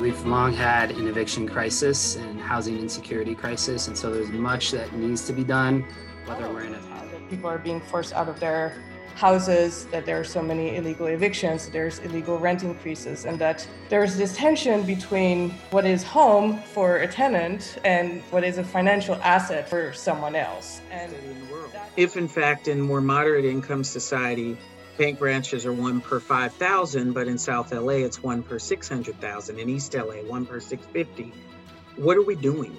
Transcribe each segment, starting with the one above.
We've long had an eviction crisis and housing insecurity crisis, and so there's much that needs to be done, whether we're in a people are being forced out of their houses, that there are so many illegal evictions, there's illegal rent increases, and that there's this tension between what is home for a tenant and what is a financial asset for someone else. And if in fact in more moderate income society, bank branches are one per 5,000, but in South LA it's one per 600,000, in East LA one per 650, what are we doing?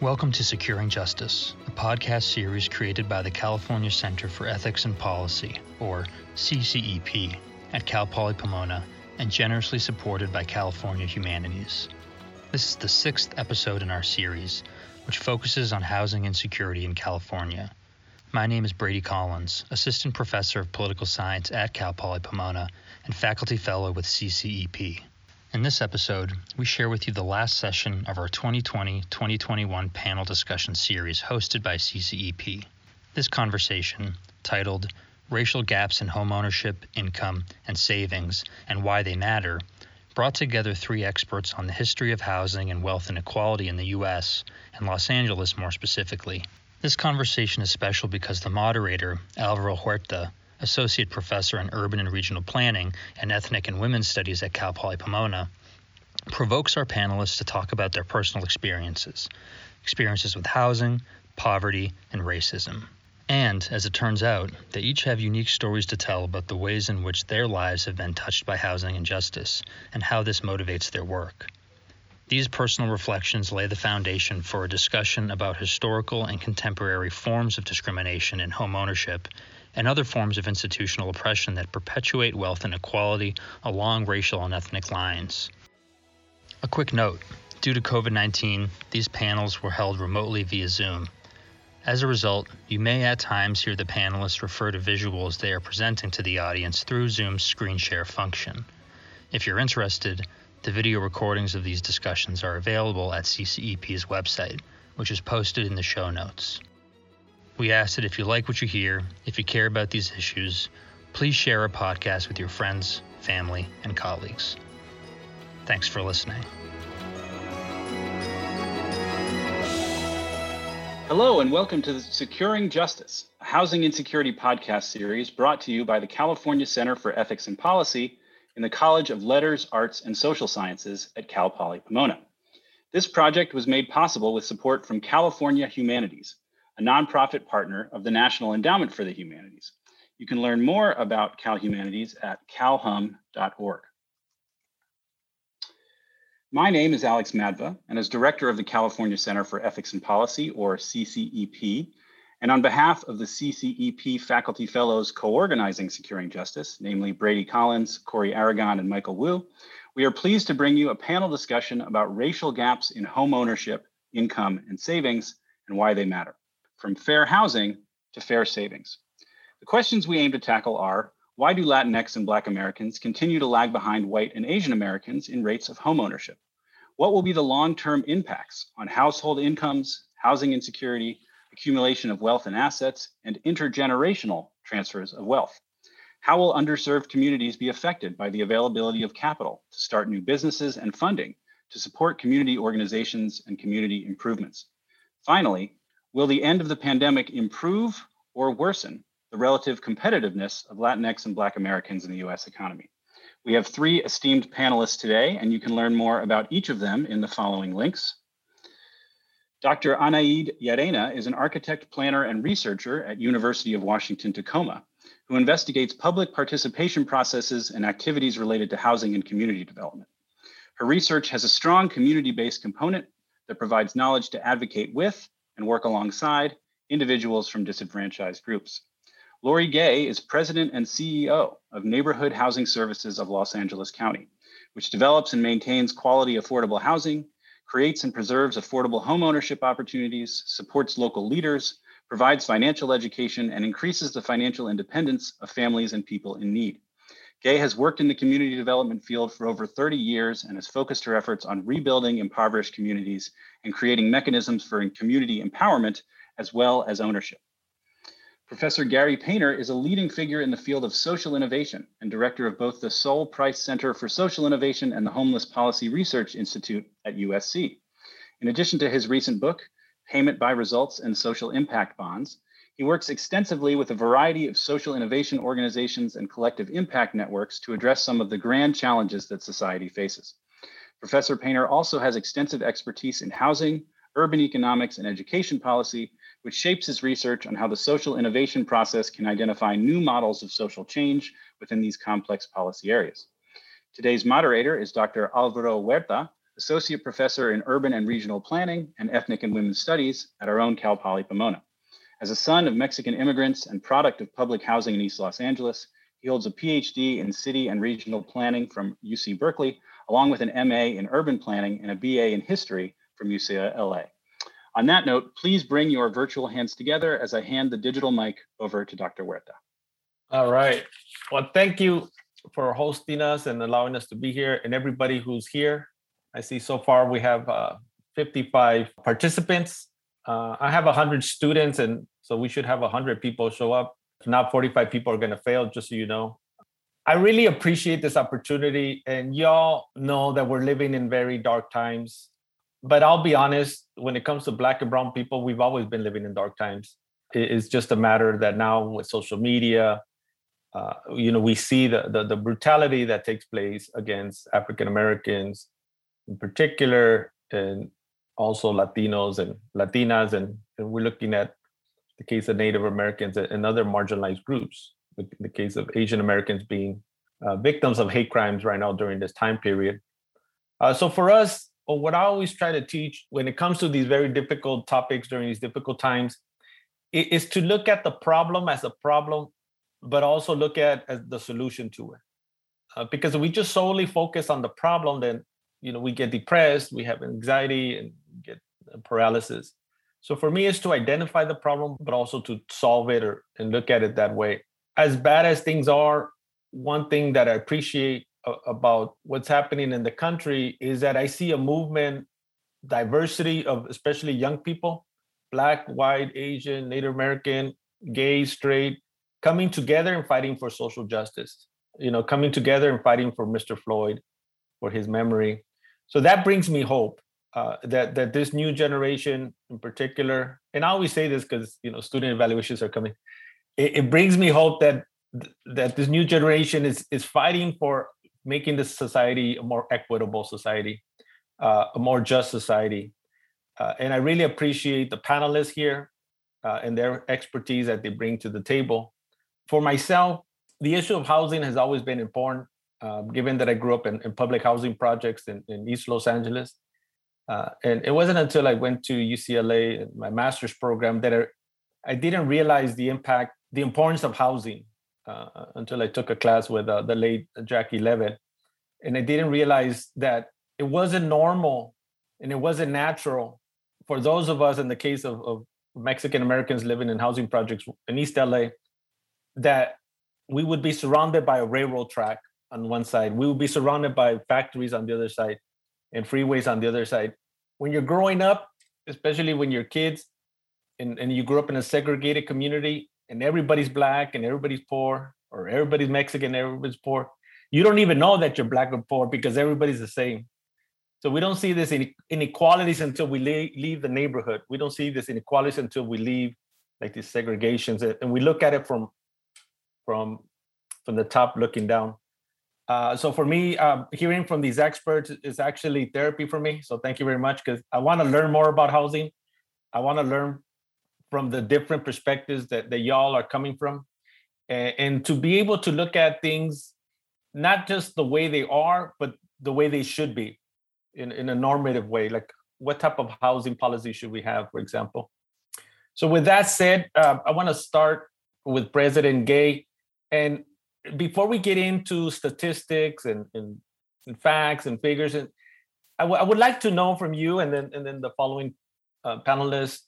Welcome to Securing Justice, a podcast series created by the California Center for Ethics and Policy, or CCEP, at Cal Poly Pomona and generously supported by California Humanities. This is the sixth episode in our series, which focuses on housing insecurity in California. My name is Brady Collins, Assistant Professor of Political Science at Cal Poly Pomona and Faculty Fellow with CCEP. In this episode, we share with you the last session of our 2020 2021 panel discussion series hosted by CCEP. This conversation, titled Racial Gaps in Homeownership, Income, and Savings and Why They Matter, brought together three experts on the history of housing and wealth inequality in the U.S. and Los Angeles more specifically. This conversation is special because the moderator, Alvaro Huerta, Associate Professor in Urban and Regional Planning and Ethnic and Women's Studies at Cal Poly Pomona, provokes our panelists to talk about their personal experiences experiences with housing, poverty, and racism. And, as it turns out, they each have unique stories to tell about the ways in which their lives have been touched by housing injustice and how this motivates their work. These personal reflections lay the foundation for a discussion about historical and contemporary forms of discrimination in home ownership and other forms of institutional oppression that perpetuate wealth inequality along racial and ethnic lines. A quick note due to COVID 19, these panels were held remotely via Zoom. As a result, you may at times hear the panelists refer to visuals they are presenting to the audience through Zoom's screen share function. If you're interested, the video recordings of these discussions are available at CCEP's website, which is posted in the show notes. We ask that if you like what you hear, if you care about these issues, please share our podcast with your friends, family, and colleagues. Thanks for listening. Hello, and welcome to the Securing Justice, a housing insecurity podcast series brought to you by the California Center for Ethics and Policy in the College of Letters, Arts, and Social Sciences at Cal Poly Pomona. This project was made possible with support from California Humanities, a nonprofit partner of the National Endowment for the Humanities. You can learn more about Cal Humanities at calhum.org. My name is Alex Madva, and as director of the California Center for Ethics and Policy, or CCEP, and on behalf of the CCEP faculty fellows co-organizing Securing Justice, namely Brady Collins, Corey Aragon, and Michael Wu, we are pleased to bring you a panel discussion about racial gaps in home ownership, income, and savings, and why they matter from fair housing to fair savings. The questions we aim to tackle are why do Latinx and Black Americans continue to lag behind white and Asian Americans in rates of home ownership? What will be the long term impacts on household incomes, housing insecurity, accumulation of wealth and assets, and intergenerational transfers of wealth? How will underserved communities be affected by the availability of capital to start new businesses and funding to support community organizations and community improvements? Finally, Will the end of the pandemic improve or worsen the relative competitiveness of Latinx and Black Americans in the US economy? We have three esteemed panelists today, and you can learn more about each of them in the following links. Dr. Anaid Yerena is an architect, planner, and researcher at University of Washington, Tacoma, who investigates public participation processes and activities related to housing and community development. Her research has a strong community-based component that provides knowledge to advocate with and work alongside individuals from disenfranchised groups. Lori Gay is president and CEO of Neighborhood Housing Services of Los Angeles County, which develops and maintains quality affordable housing, creates and preserves affordable homeownership opportunities, supports local leaders, provides financial education, and increases the financial independence of families and people in need. Gay has worked in the community development field for over 30 years and has focused her efforts on rebuilding impoverished communities and creating mechanisms for community empowerment as well as ownership. Professor Gary Painter is a leading figure in the field of social innovation and director of both the Sol Price Center for Social Innovation and the Homeless Policy Research Institute at USC. In addition to his recent book, Payment by Results and Social Impact Bonds, he works extensively with a variety of social innovation organizations and collective impact networks to address some of the grand challenges that society faces. Professor Painter also has extensive expertise in housing, urban economics, and education policy, which shapes his research on how the social innovation process can identify new models of social change within these complex policy areas. Today's moderator is Dr. Alvaro Huerta, Associate Professor in Urban and Regional Planning and Ethnic and Women's Studies at our own Cal Poly Pomona. As a son of Mexican immigrants and product of public housing in East Los Angeles, he holds a PhD in city and regional planning from UC Berkeley, along with an MA in urban planning and a BA in history from UCLA. On that note, please bring your virtual hands together as I hand the digital mic over to Dr. Huerta. All right. Well, thank you for hosting us and allowing us to be here and everybody who's here. I see so far we have uh, 55 participants. Uh, I have 100 students, and so we should have 100 people show up. If not 45 people are going to fail, just so you know. I really appreciate this opportunity, and y'all know that we're living in very dark times but I'll be honest, when it comes to black and brown people, we've always been living in dark times. It's just a matter that now with social media, uh, you know, we see the, the, the brutality that takes place against African Americans, in particular, and also Latinos and Latinas, and, and we're looking at the case of Native Americans and other marginalized groups. The, the case of Asian Americans being uh, victims of hate crimes right now during this time period. Uh, so for us, but what I always try to teach when it comes to these very difficult topics during these difficult times is to look at the problem as a problem, but also look at as the solution to it. Uh, because if we just solely focus on the problem, then you know we get depressed, we have anxiety, and get paralysis. So for me, it's to identify the problem, but also to solve it or and look at it that way. As bad as things are, one thing that I appreciate about what's happening in the country is that I see a movement, diversity of especially young people, black, white, Asian, Native American, gay, straight, coming together and fighting for social justice. You know, coming together and fighting for Mr. Floyd, for his memory. So that brings me hope uh, that that this new generation, in particular, and I always say this because you know student evaluations are coming. It, it brings me hope that that this new generation is is fighting for making this society a more equitable society, uh, a more just society. Uh, and I really appreciate the panelists here uh, and their expertise that they bring to the table. For myself, the issue of housing has always been important, uh, given that I grew up in, in public housing projects in, in East Los Angeles. Uh, and it wasn't until I went to UCLA, my master's program, that I, I didn't realize the impact, the importance of housing uh, until I took a class with uh, the late Jackie Leavitt. And I didn't realize that it wasn't normal and it wasn't natural for those of us in the case of, of Mexican Americans living in housing projects in East LA that we would be surrounded by a railroad track on one side. We would be surrounded by factories on the other side and freeways on the other side. When you're growing up, especially when you're kids and, and you grew up in a segregated community, and everybody's black and everybody's poor, or everybody's Mexican, everybody's poor. You don't even know that you're black or poor because everybody's the same. So we don't see this inequalities until we leave the neighborhood. We don't see this inequalities until we leave like these segregations, and we look at it from from from the top looking down. Uh, so for me, um, hearing from these experts is actually therapy for me. So thank you very much because I want to learn more about housing. I want to learn from the different perspectives that, that y'all are coming from. And, and to be able to look at things not just the way they are but the way they should be in, in a normative way. Like what type of housing policy should we have for example? So with that said uh, i want to start with president gay. And before we get into statistics and, and, and facts and figures and I, w- I would like to know from you and then and then the following uh, panelists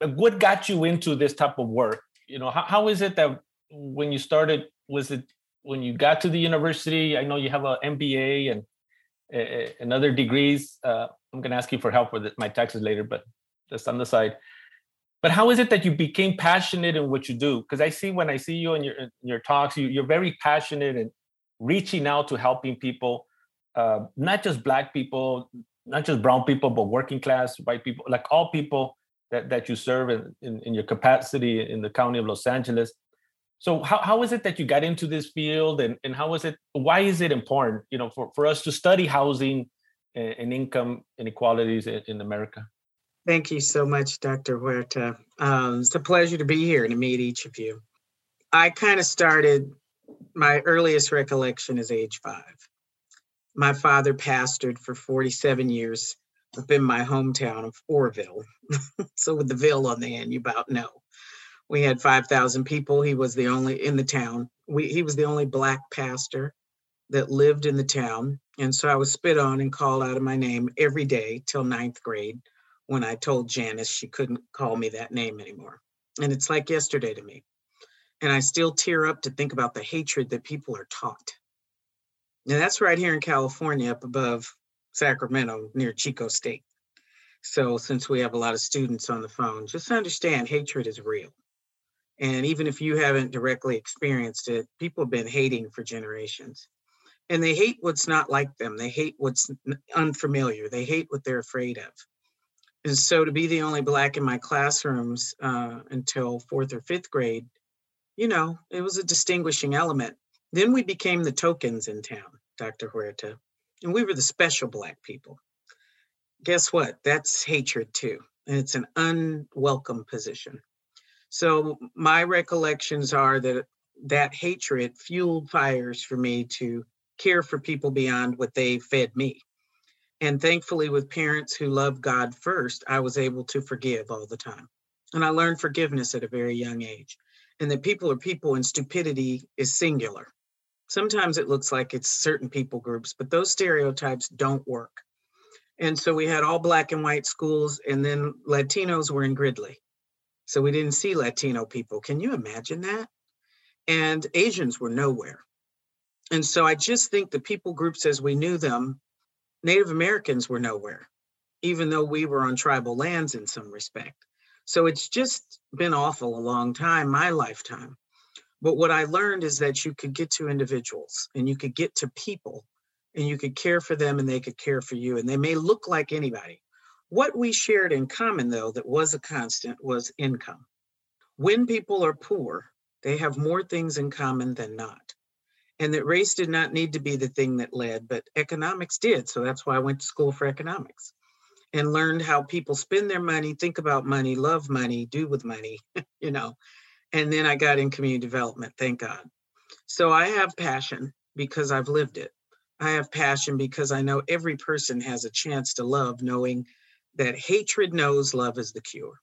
what got you into this type of work. You know how, how is it that when you started was it when you got to the university? I know you have an mba and uh, and other degrees. Uh, i'm going to ask you for help with my taxes later but just on the side. But how is it that you became passionate in what you do? Because I see when I see you in your in your talks, you, you're very passionate and reaching out to helping people, uh, not just black people, not just brown people, but working class white people, like all people that, that you serve in, in, in your capacity in the county of Los Angeles. So how, how is it that you got into this field and, and how is it, why is it important, you know, for, for us to study housing and, and income inequalities in, in America? Thank you so much, Dr. Huerta. Um, it's a pleasure to be here and to meet each of you. I kind of started, my earliest recollection is age five. My father pastored for 47 years up in my hometown of Oroville. so with the Ville on the end, you about know. We had 5,000 people. He was the only in the town. We, he was the only black pastor that lived in the town. And so I was spit on and called out of my name every day till ninth grade when I told Janice she couldn't call me that name anymore. And it's like yesterday to me. And I still tear up to think about the hatred that people are taught. Now, that's right here in California, up above Sacramento, near Chico State. So, since we have a lot of students on the phone, just understand hatred is real. And even if you haven't directly experienced it, people have been hating for generations. And they hate what's not like them, they hate what's unfamiliar, they hate what they're afraid of. And so to be the only Black in my classrooms uh, until fourth or fifth grade, you know, it was a distinguishing element. Then we became the tokens in town, Dr. Huerta, and we were the special Black people. Guess what? That's hatred too. And it's an unwelcome position. So my recollections are that that hatred fueled fires for me to care for people beyond what they fed me. And thankfully, with parents who love God first, I was able to forgive all the time. And I learned forgiveness at a very young age. And that people are people and stupidity is singular. Sometimes it looks like it's certain people groups, but those stereotypes don't work. And so we had all black and white schools, and then Latinos were in Gridley. So we didn't see Latino people. Can you imagine that? And Asians were nowhere. And so I just think the people groups as we knew them Native Americans were nowhere, even though we were on tribal lands in some respect. So it's just been awful a long time, my lifetime. But what I learned is that you could get to individuals and you could get to people and you could care for them and they could care for you. And they may look like anybody. What we shared in common, though, that was a constant was income. When people are poor, they have more things in common than not and that race did not need to be the thing that led, but economics did. So that's why I went to school for economics and learned how people spend their money, think about money, love money, do with money, you know. And then I got in community development, thank God. So I have passion because I've lived it. I have passion because I know every person has a chance to love, knowing that hatred knows love is the cure.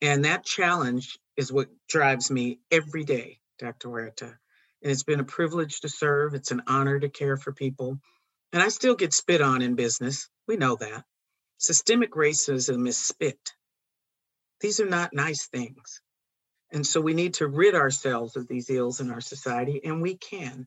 And that challenge is what drives me every day, Dr. Huerta. And it's been a privilege to serve. It's an honor to care for people. And I still get spit on in business. We know that. Systemic racism is spit. These are not nice things. And so we need to rid ourselves of these ills in our society, and we can.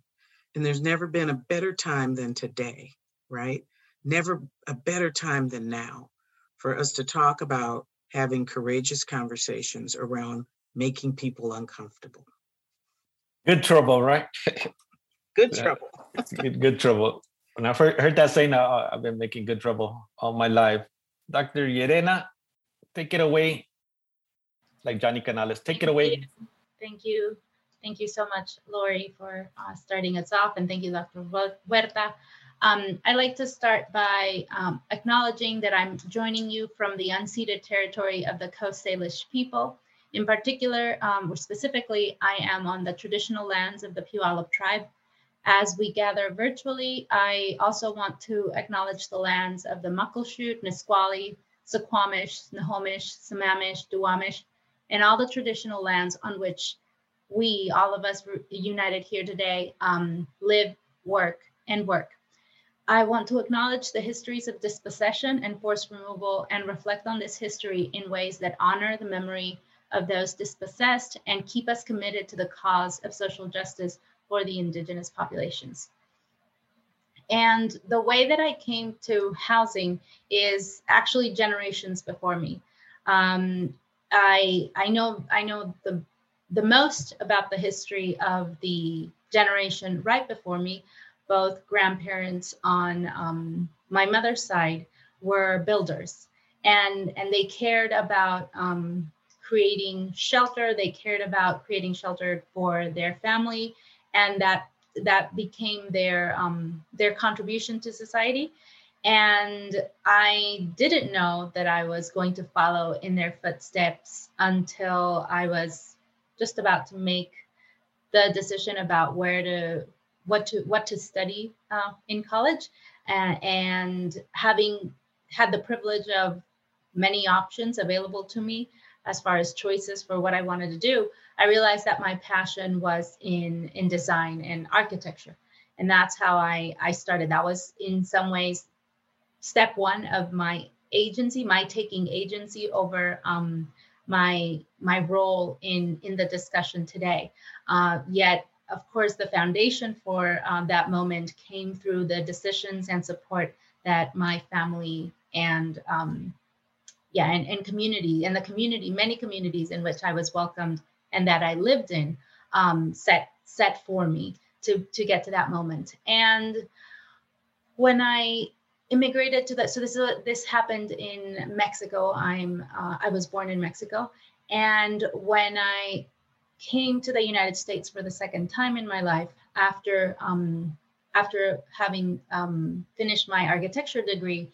And there's never been a better time than today, right? Never a better time than now for us to talk about having courageous conversations around making people uncomfortable. Good trouble, right? good trouble. good, good trouble. When I heard, heard that saying, uh, I've been making good trouble all my life. Dr. Yerena, take it away. Like Johnny Canales, take it away. Thank you. Thank you so much, Lori, for uh, starting us off. And thank you, Dr. Huerta. Um, I'd like to start by um, acknowledging that I'm joining you from the unceded territory of the Coast Salish people. In particular, um, or specifically, I am on the traditional lands of the Puyallup tribe. As we gather virtually, I also want to acknowledge the lands of the Muckleshoot, Nisqually, Suquamish, Snohomish, Sammamish, Duwamish, and all the traditional lands on which we, all of us united here today, um, live, work, and work. I want to acknowledge the histories of dispossession and forced removal and reflect on this history in ways that honor the memory of those dispossessed and keep us committed to the cause of social justice for the indigenous populations. And the way that I came to housing is actually generations before me. Um, I I know I know the the most about the history of the generation right before me. Both grandparents on um, my mother's side were builders, and and they cared about um, creating shelter. They cared about creating shelter for their family, and that that became their um, their contribution to society. And I didn't know that I was going to follow in their footsteps until I was just about to make the decision about where to what to what to study uh, in college and, and having had the privilege of many options available to me as far as choices for what I wanted to do, I realized that my passion was in in design and architecture, and that's how I I started. That was in some ways step one of my agency, my taking agency over um, my my role in in the discussion today. Uh, yet, of course, the foundation for um, that moment came through the decisions and support that my family and um, yeah, and, and community and the community, many communities in which I was welcomed and that I lived in, um, set set for me to to get to that moment. And when I immigrated to that, so this is this happened in Mexico. I'm uh, I was born in Mexico, and when I came to the United States for the second time in my life after um, after having um, finished my architecture degree,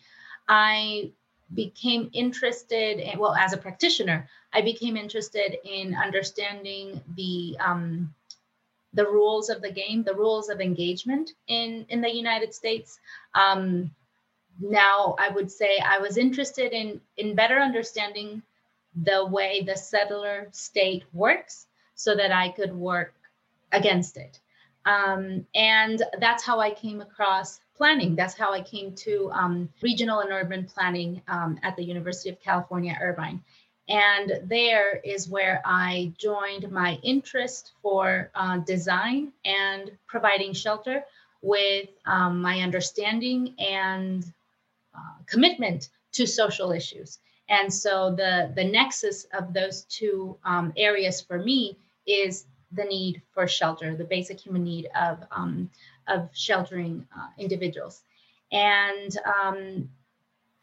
I became interested in, well as a practitioner i became interested in understanding the um, the rules of the game the rules of engagement in in the united states um, now i would say i was interested in in better understanding the way the settler state works so that i could work against it um, and that's how i came across planning. That's how I came to um, regional and urban planning um, at the University of California, Irvine. And there is where I joined my interest for uh, design and providing shelter with um, my understanding and uh, commitment to social issues. And so the, the nexus of those two um, areas for me is the need for shelter, the basic human need of um, of sheltering uh, individuals. And um,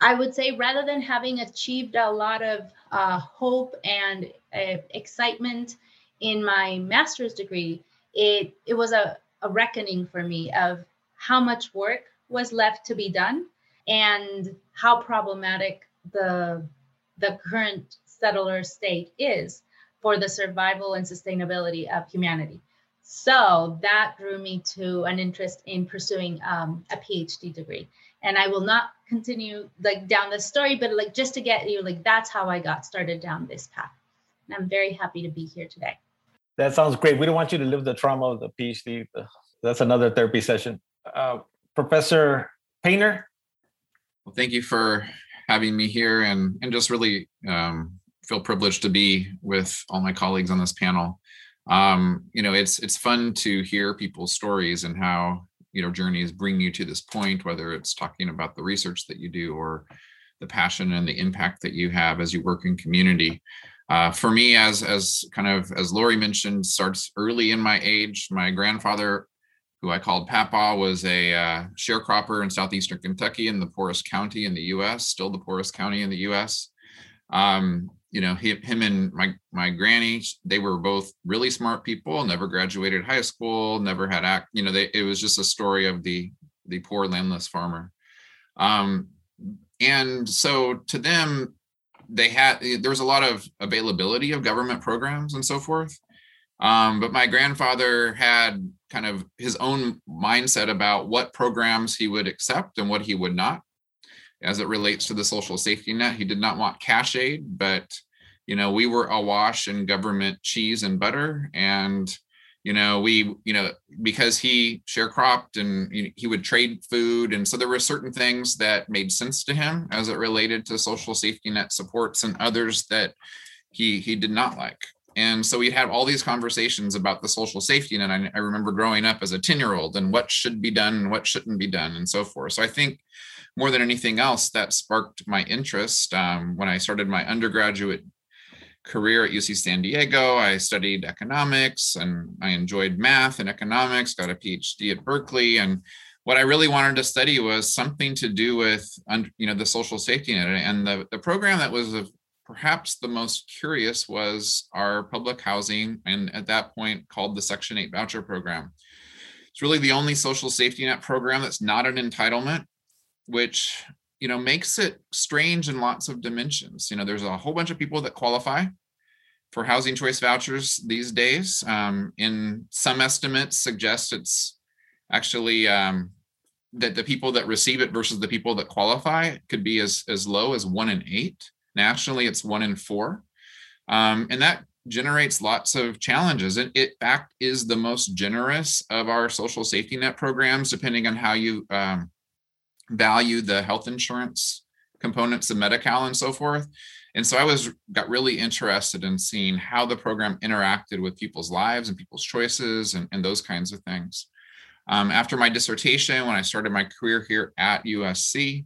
I would say rather than having achieved a lot of uh, hope and uh, excitement in my master's degree, it, it was a, a reckoning for me of how much work was left to be done and how problematic the, the current settler state is for the survival and sustainability of humanity. So that drew me to an interest in pursuing um, a PhD degree. And I will not continue like down the story, but like just to get you, like that's how I got started down this path. And I'm very happy to be here today. That sounds great. We don't want you to live the trauma of the PhD. That's another therapy session. Uh, Professor Painter. Well, thank you for having me here and, and just really um, feel privileged to be with all my colleagues on this panel um, you know, it's it's fun to hear people's stories and how you know journeys bring you to this point, whether it's talking about the research that you do or the passion and the impact that you have as you work in community. Uh, for me, as as kind of as Lori mentioned, starts early in my age. My grandfather, who I called Papa, was a uh, sharecropper in southeastern Kentucky in the poorest county in the U.S., still the poorest county in the U.S. Um, you know, he, him and my my granny, they were both really smart people. Never graduated high school. Never had act. You know, they, it was just a story of the the poor landless farmer. Um, and so to them, they had there was a lot of availability of government programs and so forth. Um, but my grandfather had kind of his own mindset about what programs he would accept and what he would not as it relates to the social safety net. He did not want cash aid, but you know, we were awash in government cheese and butter. And, you know, we, you know, because he sharecropped and he would trade food. And so there were certain things that made sense to him as it related to social safety net supports and others that he he did not like. And so we had all these conversations about the social safety net. I, I remember growing up as a 10 year old and what should be done and what shouldn't be done and so forth. So I think more than anything else, that sparked my interest um, when I started my undergraduate career at UC San Diego. I studied economics and I enjoyed math and economics, got a PhD at Berkeley. And what I really wanted to study was something to do with, you know, the social safety net. And the, the program that was of perhaps the most curious was our public housing, and at that point called the Section 8 voucher program. It's really the only social safety net program that's not an entitlement, which you know makes it strange in lots of dimensions. You know, there's a whole bunch of people that qualify for housing choice vouchers these days. Um, in some estimates, suggest it's actually um, that the people that receive it versus the people that qualify could be as as low as one in eight. Nationally, it's one in four. Um, and that generates lots of challenges. It, it, in fact, is the most generous of our social safety net programs, depending on how you um, value the health insurance components of Medi-Cal and so forth. And so I was got really interested in seeing how the program interacted with people's lives and people's choices and, and those kinds of things. Um, after my dissertation, when I started my career here at USC,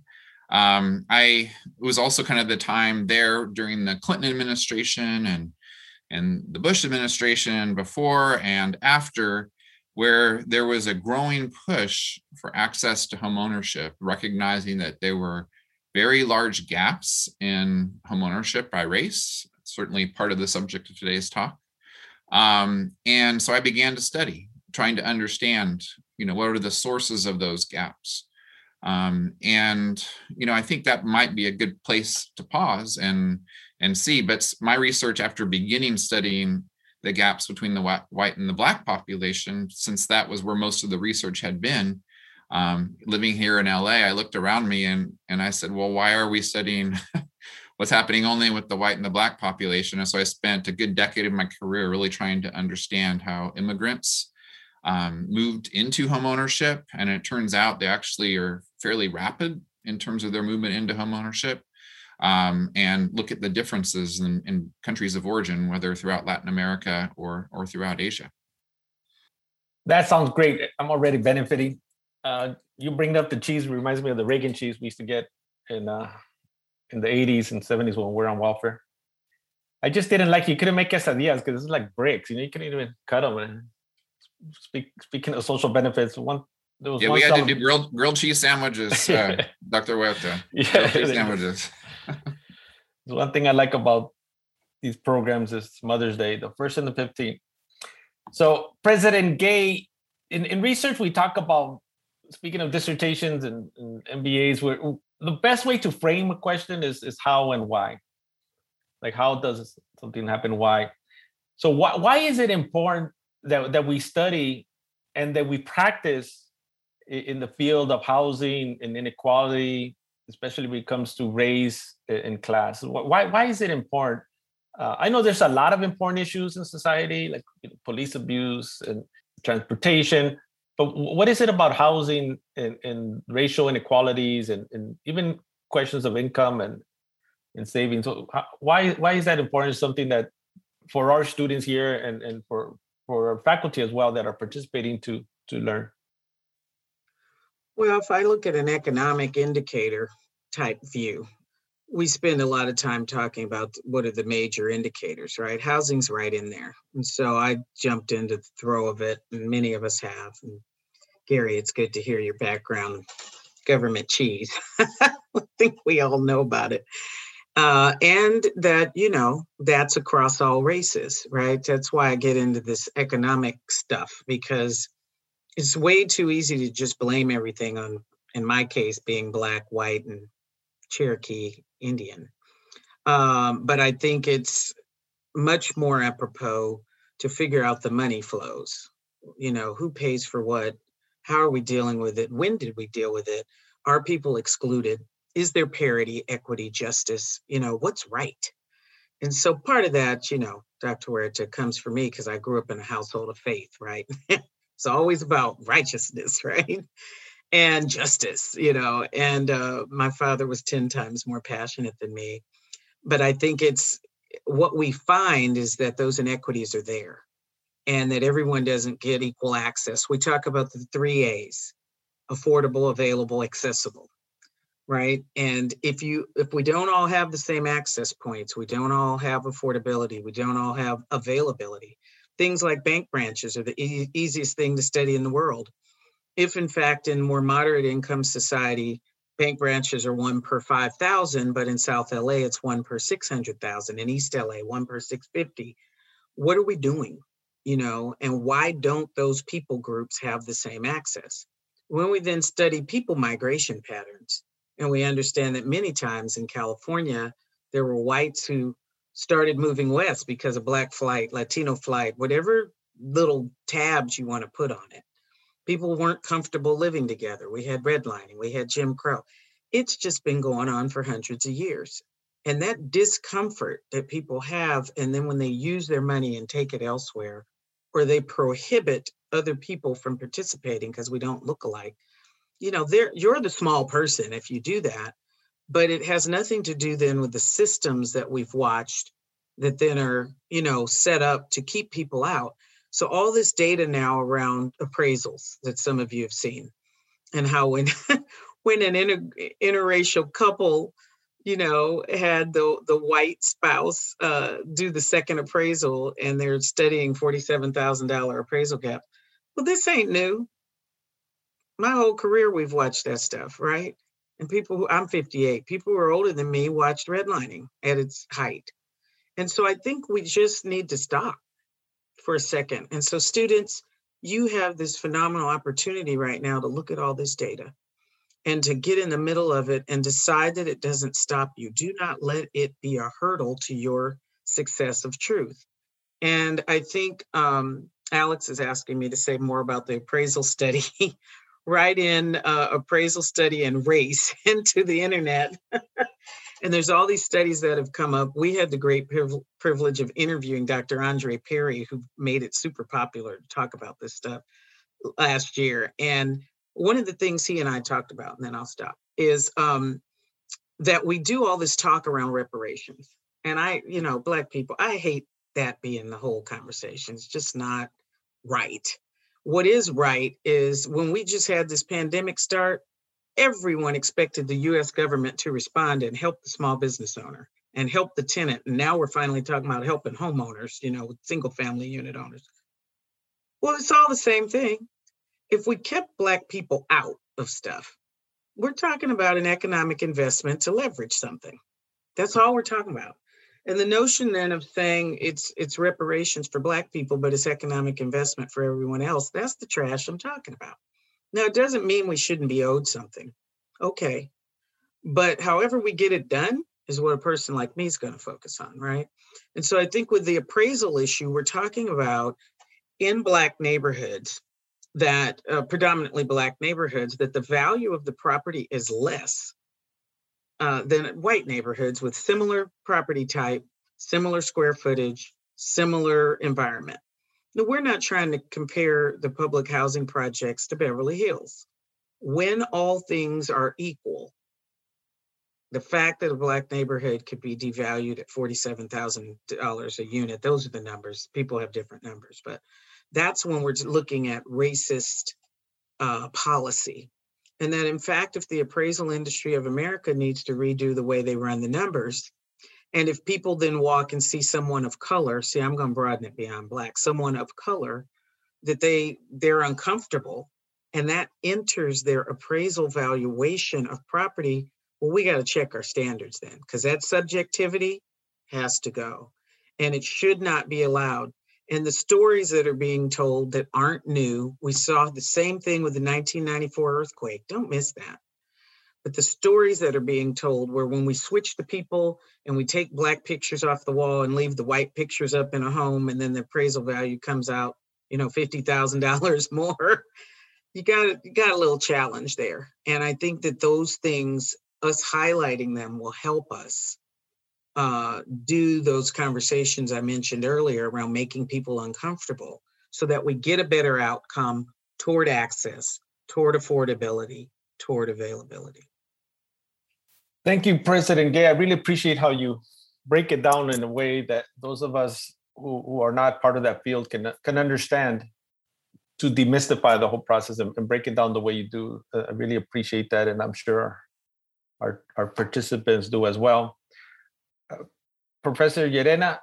um, I was also kind of the time there during the Clinton administration and and the Bush administration before and after, where there was a growing push for access to homeownership, recognizing that there were very large gaps in homeownership by race, certainly part of the subject of today's talk. Um, and so I began to study, trying to understand, you know, what are the sources of those gaps. Um, and you know, I think that might be a good place to pause and and see. But my research after beginning studying the gaps between the white and the black population, since that was where most of the research had been, um, living here in LA, I looked around me and and I said, well, why are we studying what's happening only with the white and the black population? And so I spent a good decade of my career really trying to understand how immigrants um, moved into homeownership, and it turns out they actually are fairly rapid in terms of their movement into homeownership. Um, and look at the differences in, in, countries of origin, whether throughout Latin America or or throughout Asia. That sounds great. I'm already benefiting. Uh, you bring up the cheese reminds me of the Reagan cheese we used to get in uh, in the 80s and 70s when we were on welfare. I just didn't like you couldn't make quesadillas because it's like bricks. You know, you couldn't even cut them speak, speaking of social benefits, one yeah, we had to do grilled grilled cheese sandwiches, uh, Dr. Huerta. Yeah, sandwiches. one thing I like about these programs is Mother's Day, the first and the 15th. So President Gay, in, in research, we talk about speaking of dissertations and, and MBAs, where the best way to frame a question is is how and why. Like how does something happen? Why? So why why is it important that, that we study and that we practice in the field of housing and inequality, especially when it comes to race and class. Why, why is it important? Uh, I know there's a lot of important issues in society, like you know, police abuse and transportation, but what is it about housing and, and racial inequalities and, and, even questions of income and, and savings? So why, why is that important? Something that for our students here and, and for for faculty as well that are participating to to learn? Well, if I look at an economic indicator type view, we spend a lot of time talking about what are the major indicators, right? Housing's right in there. And so I jumped into the throw of it, and many of us have. And Gary, it's good to hear your background government cheese. I think we all know about it uh, and that you know that's across all races right that's why i get into this economic stuff because it's way too easy to just blame everything on in my case being black white and cherokee indian um, but i think it's much more apropos to figure out the money flows you know who pays for what how are we dealing with it when did we deal with it are people excluded is there parity, equity, justice? You know, what's right? And so part of that, you know, Dr. Huerta comes for me because I grew up in a household of faith, right? it's always about righteousness, right? And justice, you know. And uh, my father was 10 times more passionate than me. But I think it's what we find is that those inequities are there and that everyone doesn't get equal access. We talk about the three A's affordable, available, accessible right? And if you if we don't all have the same access points, we don't all have affordability, we don't all have availability. Things like bank branches are the e- easiest thing to study in the world. If in fact in more moderate income society, bank branches are one per 5,000, but in South LA it's one per 600,000, in East LA one per 650. What are we doing? You know, and why don't those people groups have the same access? When we then study people migration patterns, and we understand that many times in California, there were whites who started moving west because of Black flight, Latino flight, whatever little tabs you want to put on it. People weren't comfortable living together. We had redlining, we had Jim Crow. It's just been going on for hundreds of years. And that discomfort that people have, and then when they use their money and take it elsewhere, or they prohibit other people from participating because we don't look alike, you know, you're the small person if you do that, but it has nothing to do then with the systems that we've watched that then are, you know, set up to keep people out. So all this data now around appraisals that some of you have seen and how when when an inter, interracial couple you know, had the the white spouse uh, do the second appraisal, and they're studying forty seven thousand dollar appraisal gap. Well, this ain't new my whole career we've watched that stuff, right? And people who I'm 58, people who are older than me watched redlining at its height. And so I think we just need to stop for a second. And so students, you have this phenomenal opportunity right now to look at all this data and to get in the middle of it and decide that it doesn't stop you. Do not let it be a hurdle to your success of truth. And I think um, Alex is asking me to say more about the appraisal study write in uh, appraisal study and race into the internet. and there's all these studies that have come up. We had the great priv- privilege of interviewing Dr. Andre Perry, who made it super popular to talk about this stuff last year. And one of the things he and I talked about, and then I'll stop, is um, that we do all this talk around reparations. And I, you know, Black people, I hate that being the whole conversation. It's just not right what is right is when we just had this pandemic start, everyone expected the US government to respond and help the small business owner and help the tenant. And now we're finally talking about helping homeowners, you know, single family unit owners. Well, it's all the same thing. If we kept Black people out of stuff, we're talking about an economic investment to leverage something. That's all we're talking about. And the notion then of saying it's it's reparations for black people, but it's economic investment for everyone else, that's the trash I'm talking about. Now it doesn't mean we shouldn't be owed something. Okay. But however we get it done is what a person like me is going to focus on, right? And so I think with the appraisal issue, we're talking about in black neighborhoods that uh, predominantly black neighborhoods that the value of the property is less uh, than white neighborhoods with similar property type, similar square footage, similar environment. Now, we're not trying to compare the public housing projects to Beverly Hills. When all things are equal, the fact that a black neighborhood could be devalued at $47,000 a unit, those are the numbers. People have different numbers, but that's when we're looking at racist uh, policy and that in fact, if the appraisal industry of America needs to redo the way they run the numbers, and if people then walk and see someone of color, see, I'm going to broaden it beyond black, someone of color, that they they're uncomfortable, and that enters their appraisal valuation of property. Well, we got to check our standards then, because that subjectivity has to go, and it should not be allowed and the stories that are being told that aren't new. We saw the same thing with the 1994 earthquake. Don't miss that. But the stories that are being told, where when we switch the people and we take black pictures off the wall and leave the white pictures up in a home, and then the appraisal value comes out, you know, fifty thousand dollars more. You got you got a little challenge there, and I think that those things, us highlighting them, will help us uh, do those conversations I mentioned earlier around making people uncomfortable so that we get a better outcome toward access, toward affordability, toward availability. Thank you, President Gay. I really appreciate how you break it down in a way that those of us who, who are not part of that field can, can understand to demystify the whole process and, and break it down the way you do. Uh, I really appreciate that. And I'm sure our, our participants do as well. Professor Yerena,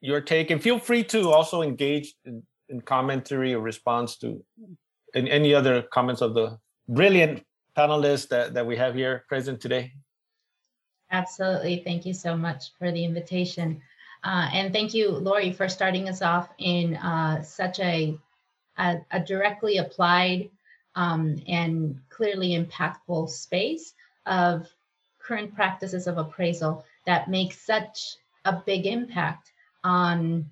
your take, and feel free to also engage in, in commentary or response to any, any other comments of the brilliant panelists that, that we have here present today. Absolutely. Thank you so much for the invitation. Uh, and thank you, Lori, for starting us off in uh, such a, a, a, directly applied um, and clearly impactful space of current practices of appraisal that make such a big impact on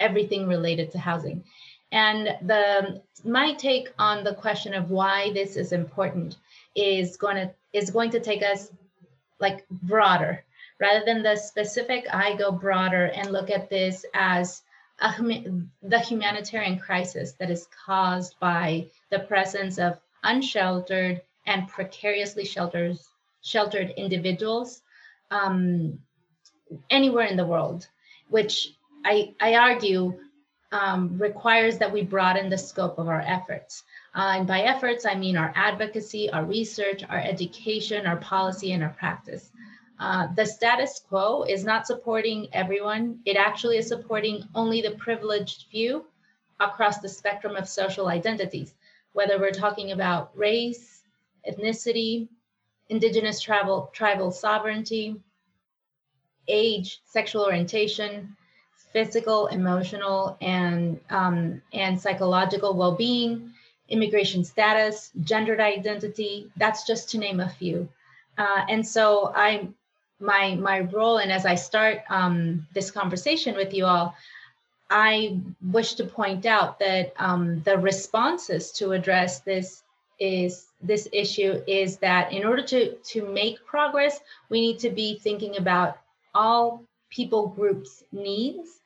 everything related to housing. And the my take on the question of why this is important is going to is going to take us like broader rather than the specific i go broader and look at this as a, the humanitarian crisis that is caused by the presence of unsheltered and precariously sheltered sheltered individuals um, anywhere in the world which i i argue um, requires that we broaden the scope of our efforts uh, and by efforts, I mean our advocacy, our research, our education, our policy, and our practice. Uh, the status quo is not supporting everyone. It actually is supporting only the privileged few across the spectrum of social identities, whether we're talking about race, ethnicity, indigenous tribal, tribal sovereignty, age, sexual orientation, physical, emotional, and, um, and psychological well-being, immigration status, gendered identity. That's just to name a few. Uh, and so I, my my role, and as I start um, this conversation with you all, I wish to point out that um, the responses to address this is this issue is that in order to to make progress, we need to be thinking about all people groups needs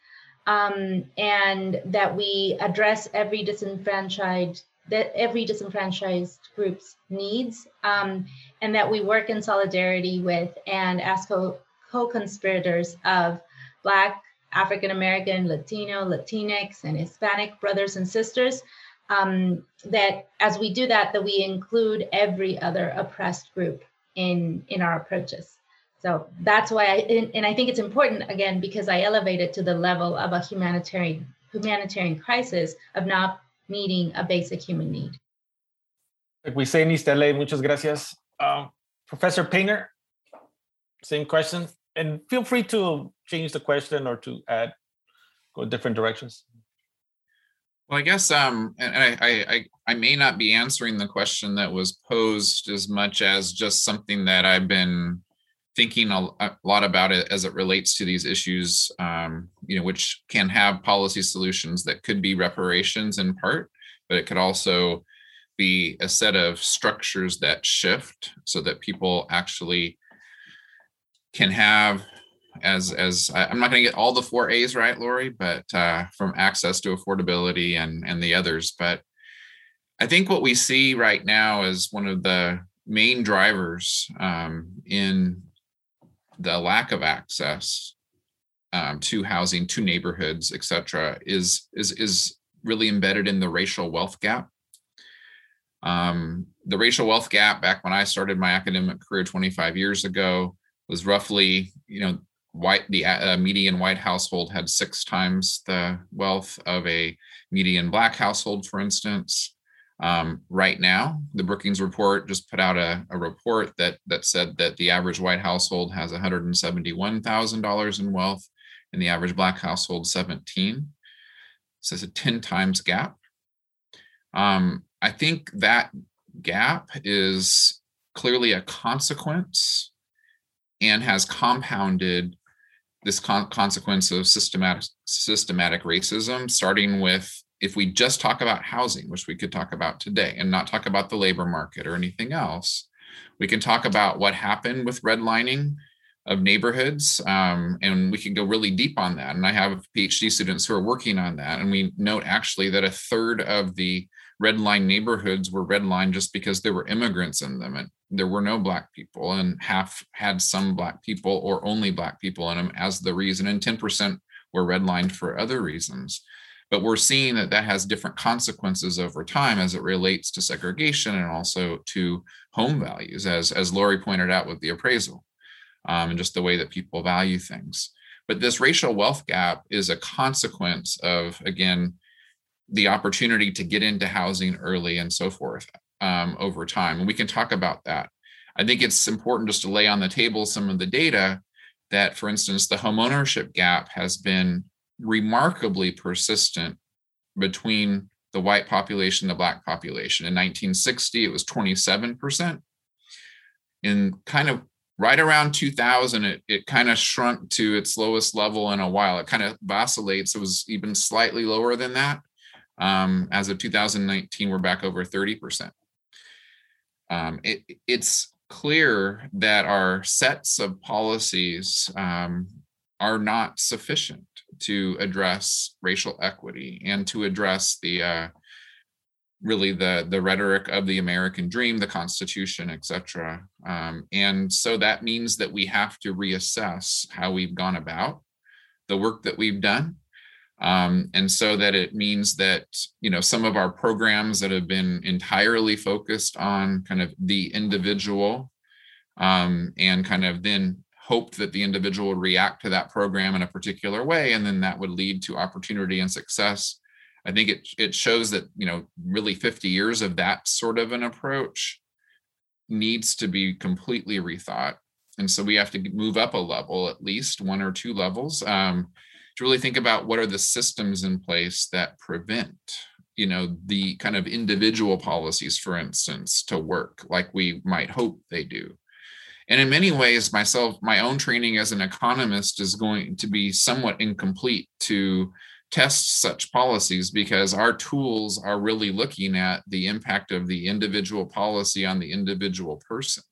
um, and that we address every disenfranchised that every disenfranchised group's needs um, and that we work in solidarity with and as co- co-conspirators of black african american latino latinx and hispanic brothers and sisters um, that as we do that that we include every other oppressed group in in our approaches so that's why i and, and i think it's important again because i elevate it to the level of a humanitarian humanitarian crisis of not meeting a basic human need. Like we say in East LA, muchas gracias. Um, Professor Painter, same question. And feel free to change the question or to add, go different directions. Well, I guess um, and I, I I may not be answering the question that was posed as much as just something that I've been thinking a, lot about it as it relates to these issues, um, you know, which can have policy solutions that could be reparations in part, but it could also be a set of structures that shift so that people actually can have as as I, am not going to get all the four A's right, Lori, but uh, from access to affordability and and the others. But I think what we see right now is one of the main drivers um, in the lack of access um, to housing, to neighborhoods, et cetera, is is is really embedded in the racial wealth gap. Um, the racial wealth gap back when I started my academic career 25 years ago was roughly, you know, white the uh, median white household had six times the wealth of a median black household, for instance. Um, right now, the Brookings report just put out a, a, report that that said that the average white household has $171,000 in wealth, and the average black household 17. So it's a 10 times gap. Um, I think that gap is clearly a consequence and has compounded this con- consequence of systematic systematic racism, starting with if we just talk about housing, which we could talk about today, and not talk about the labor market or anything else, we can talk about what happened with redlining of neighborhoods, um, and we can go really deep on that. And I have PhD students who are working on that, and we note actually that a third of the red line neighborhoods were redlined just because there were immigrants in them, and there were no black people, and half had some black people or only black people in them as the reason, and 10% were redlined for other reasons. but we're seeing that that has different consequences over time as it relates to segregation and also to home values, as as Lori pointed out with the appraisal, um, and just the way that people value things. But this racial wealth gap is a consequence of again the opportunity to get into housing early and so forth um, over time, and we can talk about that. I think it's important just to lay on the table some of the data that, for instance, the homeownership gap has been remarkably persistent between the white population and the black population. In 1960, it was 27%. In kind of right around 2000, it, it kind of shrunk to its lowest level in a while. It kind of vacillates. It was even slightly lower than that. Um, as of 2019, we're back over 30%. Um, it, it's clear that our sets of policies um, are not sufficient to address racial equity and to address the uh, really the the rhetoric of the American dream, the Constitution, etc. Um, and so that means that we have to reassess how we've gone about the work that we've done. Um, and so that it means that you know some of our programs that have been entirely focused on kind of the individual um, and kind of then hoped that the individual would react to that program in a particular way and then that would lead to opportunity and success. I think it it shows that you know really 50 years of that sort of an approach needs to be completely rethought. And so we have to move up a level at least one or two levels um, to really think about what are the systems in place that prevent you know the kind of individual policies for instance to work like we might hope they do and in many ways, myself, my own training as an economist is going to be somewhat incomplete to test such policies because our tools are really looking at the impact of the individual policy on the individual person.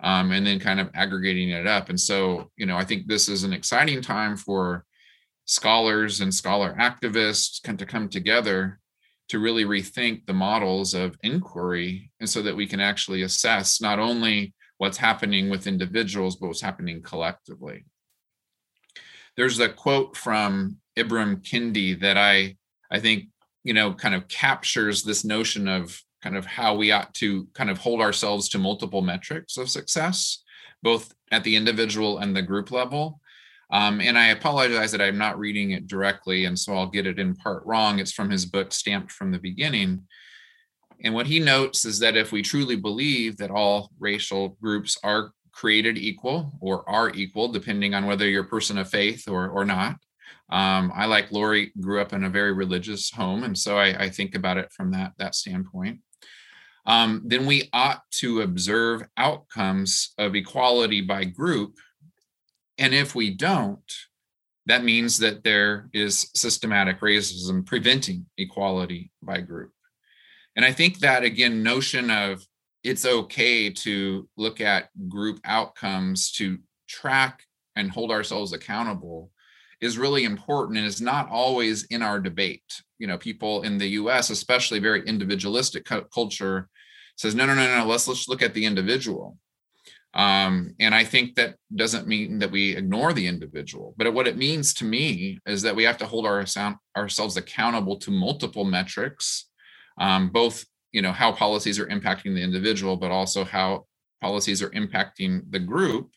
Um, and then kind of aggregating it up. And so, you know, I think this is an exciting time for scholars and scholar activists can to come together to really rethink the models of inquiry and so that we can actually assess not only what's happening with individuals, but what's happening collectively. There's a quote from Ibram Kendi that I I think you know kind of captures this notion of kind of how we ought to kind of hold ourselves to multiple metrics of success, both at the individual and the group level. Um, and I apologize that I'm not reading it directly, and so I'll get it in part wrong. It's from his book, Stamped from the Beginning. And what he notes is that if we truly believe that all racial groups are created equal or are equal, depending on whether you're a person of faith or, or not, um, I, like Lori, grew up in a very religious home. And so I, I think about it from that, that standpoint. Um, then we ought to observe outcomes of equality by group. And if we don't, that means that there is systematic racism preventing equality by group. And I think that again, notion of it's okay to look at group outcomes to track and hold ourselves accountable is really important and is not always in our debate. You know, people in the US, especially very individualistic culture, says, no, no, no, no, let's let's look at the individual. Um, and I think that doesn't mean that we ignore the individual, but what it means to me is that we have to hold our, ourselves accountable to multiple metrics um, both you know how policies are impacting the individual but also how policies are impacting the group.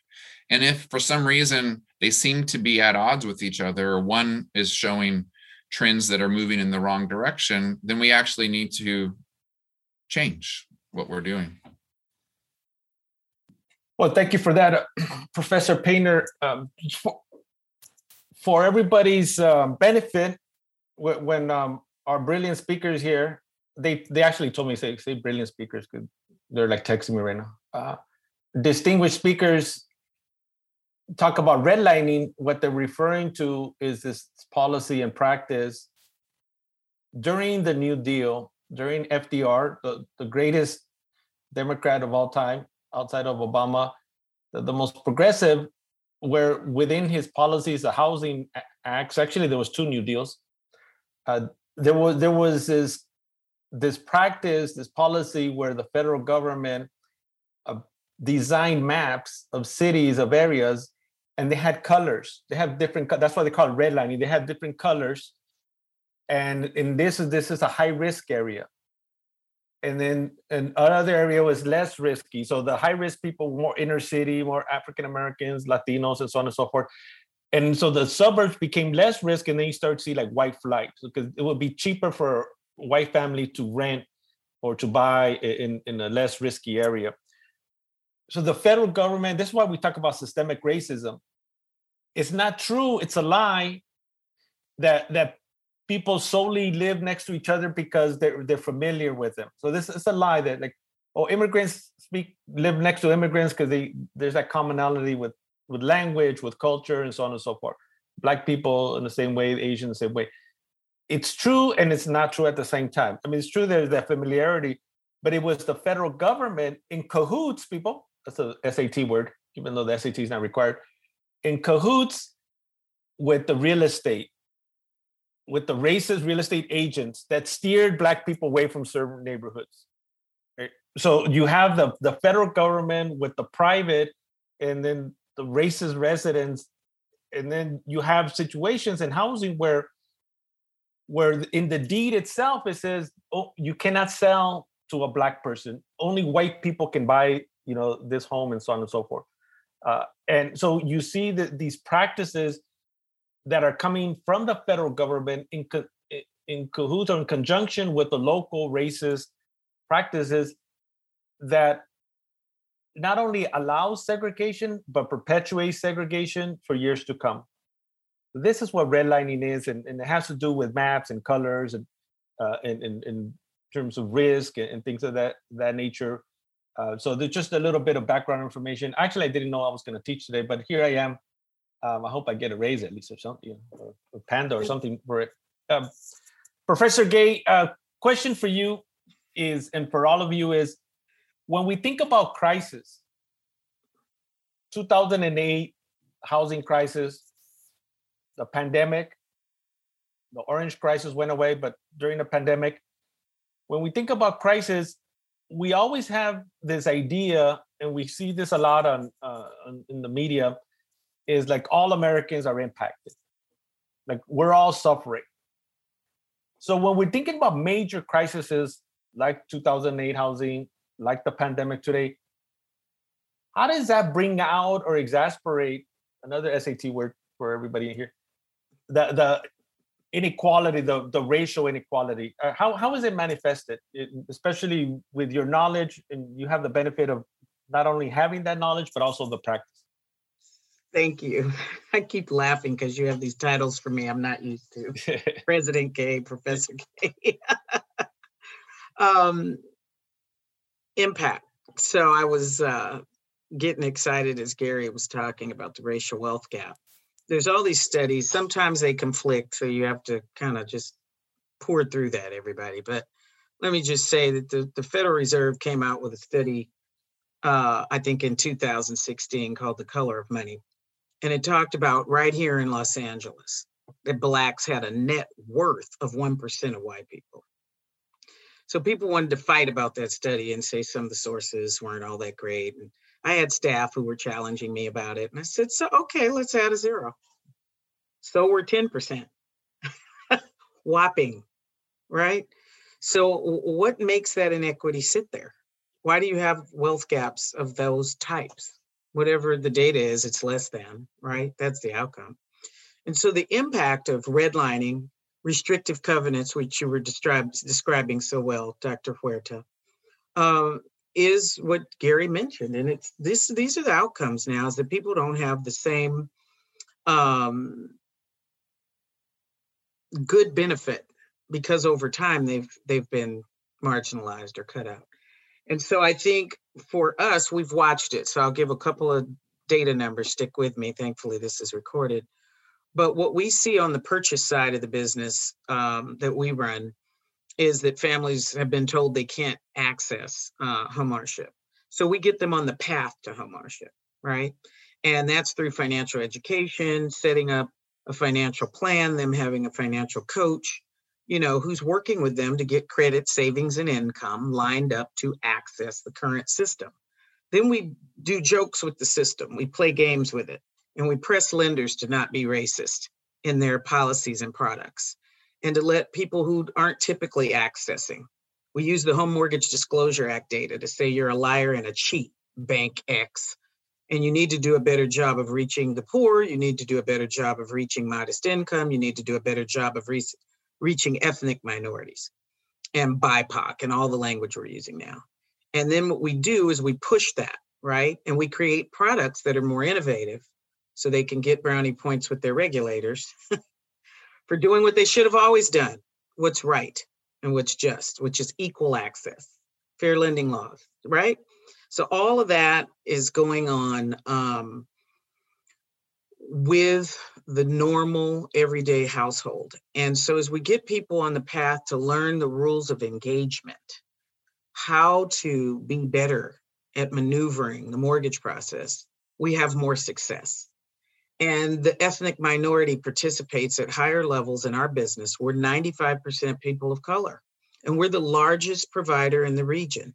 And if for some reason they seem to be at odds with each other or one is showing trends that are moving in the wrong direction then we actually need to change what we're doing well thank you for that uh, professor painter um, for, for, everybody's um, benefit when um, our brilliant speakers here they they actually told me say say brilliant speakers because they're like texting me right now. Uh, distinguished speakers talk about redlining. What they're referring to is this policy and practice during the New Deal, during FDR, the, the greatest Democrat of all time, outside of Obama, the, the most progressive, where within his policies, the housing acts, actually there was two New Deals. Uh, there was there was this this practice, this policy where the federal government uh, designed maps of cities, of areas, and they had colors. They have different, that's why they call it redlining. They have different colors. and in this is this is a high risk area and then another area was less risky. So the high risk people more inner city more african americans latinos and so on and so forth. And so the suburbs became less risk and then you start to see like white flight because it would be cheaper for white family to rent or to buy in, in a less risky area. So the federal government this is why we talk about systemic racism. It's not true it's a lie that that people solely live next to each other because they're they're familiar with them so this is a lie that like oh immigrants speak live next to immigrants because they there's that commonality with with language, with culture, and so on and so forth. Black people in the same way, Asian the same way. It's true and it's not true at the same time. I mean, it's true there's that familiarity, but it was the federal government in cahoots, people. That's a SAT word, even though the SAT is not required. In cahoots with the real estate, with the racist real estate agents that steered black people away from certain neighborhoods. So you have the, the federal government with the private, and then the racist residents. And then you have situations in housing where where in the deed itself it says oh you cannot sell to a black person. Only white people can buy you know this home and so on and so forth. Uh, and so you see that these practices that are coming from the federal government in co- in cahoots or in conjunction with the local racist practices that not only allows segregation, but perpetuates segregation for years to come. This is what redlining is, and, and it has to do with maps and colors and uh, in, in, in terms of risk and, and, things of that, that nature. Uh, so there's just a little bit of background information. Actually, I didn't know I was going to teach today, but here I am. Um, I hope I get a raise at least or something, or a panda or something for it. Um, Professor Gay, uh, question for you is, and for all of you is, when we think about crisis, 2008 housing crisis, the pandemic, the orange crisis went away, but during the pandemic, when we think about crisis, we always have this idea, and we see this a lot on, uh, in the media, is like all Americans are impacted, like we're all suffering. So when we're thinking about major crises like 2008 housing, like the pandemic today, how does that bring out or exasperate another SAT word for everybody in here? The the inequality, the the racial inequality. Uh, how how is it manifested, it, especially with your knowledge and you have the benefit of not only having that knowledge but also the practice. Thank you. I keep laughing because you have these titles for me I'm not used to. President K, Professor K. um, impact. So I was uh, getting excited as Gary was talking about the racial wealth gap. There's all these studies. Sometimes they conflict, so you have to kind of just pour through that, everybody. But let me just say that the, the Federal Reserve came out with a study, uh, I think in 2016, called The Color of Money. And it talked about right here in Los Angeles that blacks had a net worth of 1% of white people. So people wanted to fight about that study and say some of the sources weren't all that great. And I had staff who were challenging me about it. And I said, so okay, let's add a zero. So we're 10%. Whopping, right? So what makes that inequity sit there? Why do you have wealth gaps of those types? Whatever the data is, it's less than, right? That's the outcome. And so the impact of redlining restrictive covenants, which you were describe, describing so well, Dr. Huerta, um, is what Gary mentioned. And it's this these are the outcomes now is that people don't have the same um, good benefit because over time they've they've been marginalized or cut out. And so I think for us, we've watched it. So I'll give a couple of data numbers. Stick with me. Thankfully, this is recorded. But what we see on the purchase side of the business um, that we run is that families have been told they can't access uh, homeownership. So we get them on the path to homeownership, right? And that's through financial education, setting up a financial plan, them having a financial coach, you know, who's working with them to get credit, savings, and income lined up to access the current system. Then we do jokes with the system, we play games with it and we press lenders to not be racist in their policies and products. and to let people who aren't typically accessing. We use the Home Mortgage Disclosure Act data to say you're a liar and a cheat, Bank X. And you need to do a better job of reaching the poor. You need to do a better job of reaching modest income. You need to do a better job of re- reaching ethnic minorities and BIPOC and all the language we're using now. And then what we do is we push that, right? And we create products that are more innovative so they can get brownie points with their regulators for doing what they should have always done what's right and what's just, which is equal access, fair lending laws, right? So all of that is going on um, with the normal everyday household. And so as we get people on the path to learn the rules of engagement, how to be better at maneuvering the mortgage process, we have more success. And the ethnic minority participates at higher levels in our business. We're 95% people of color, and we're the largest provider in the region.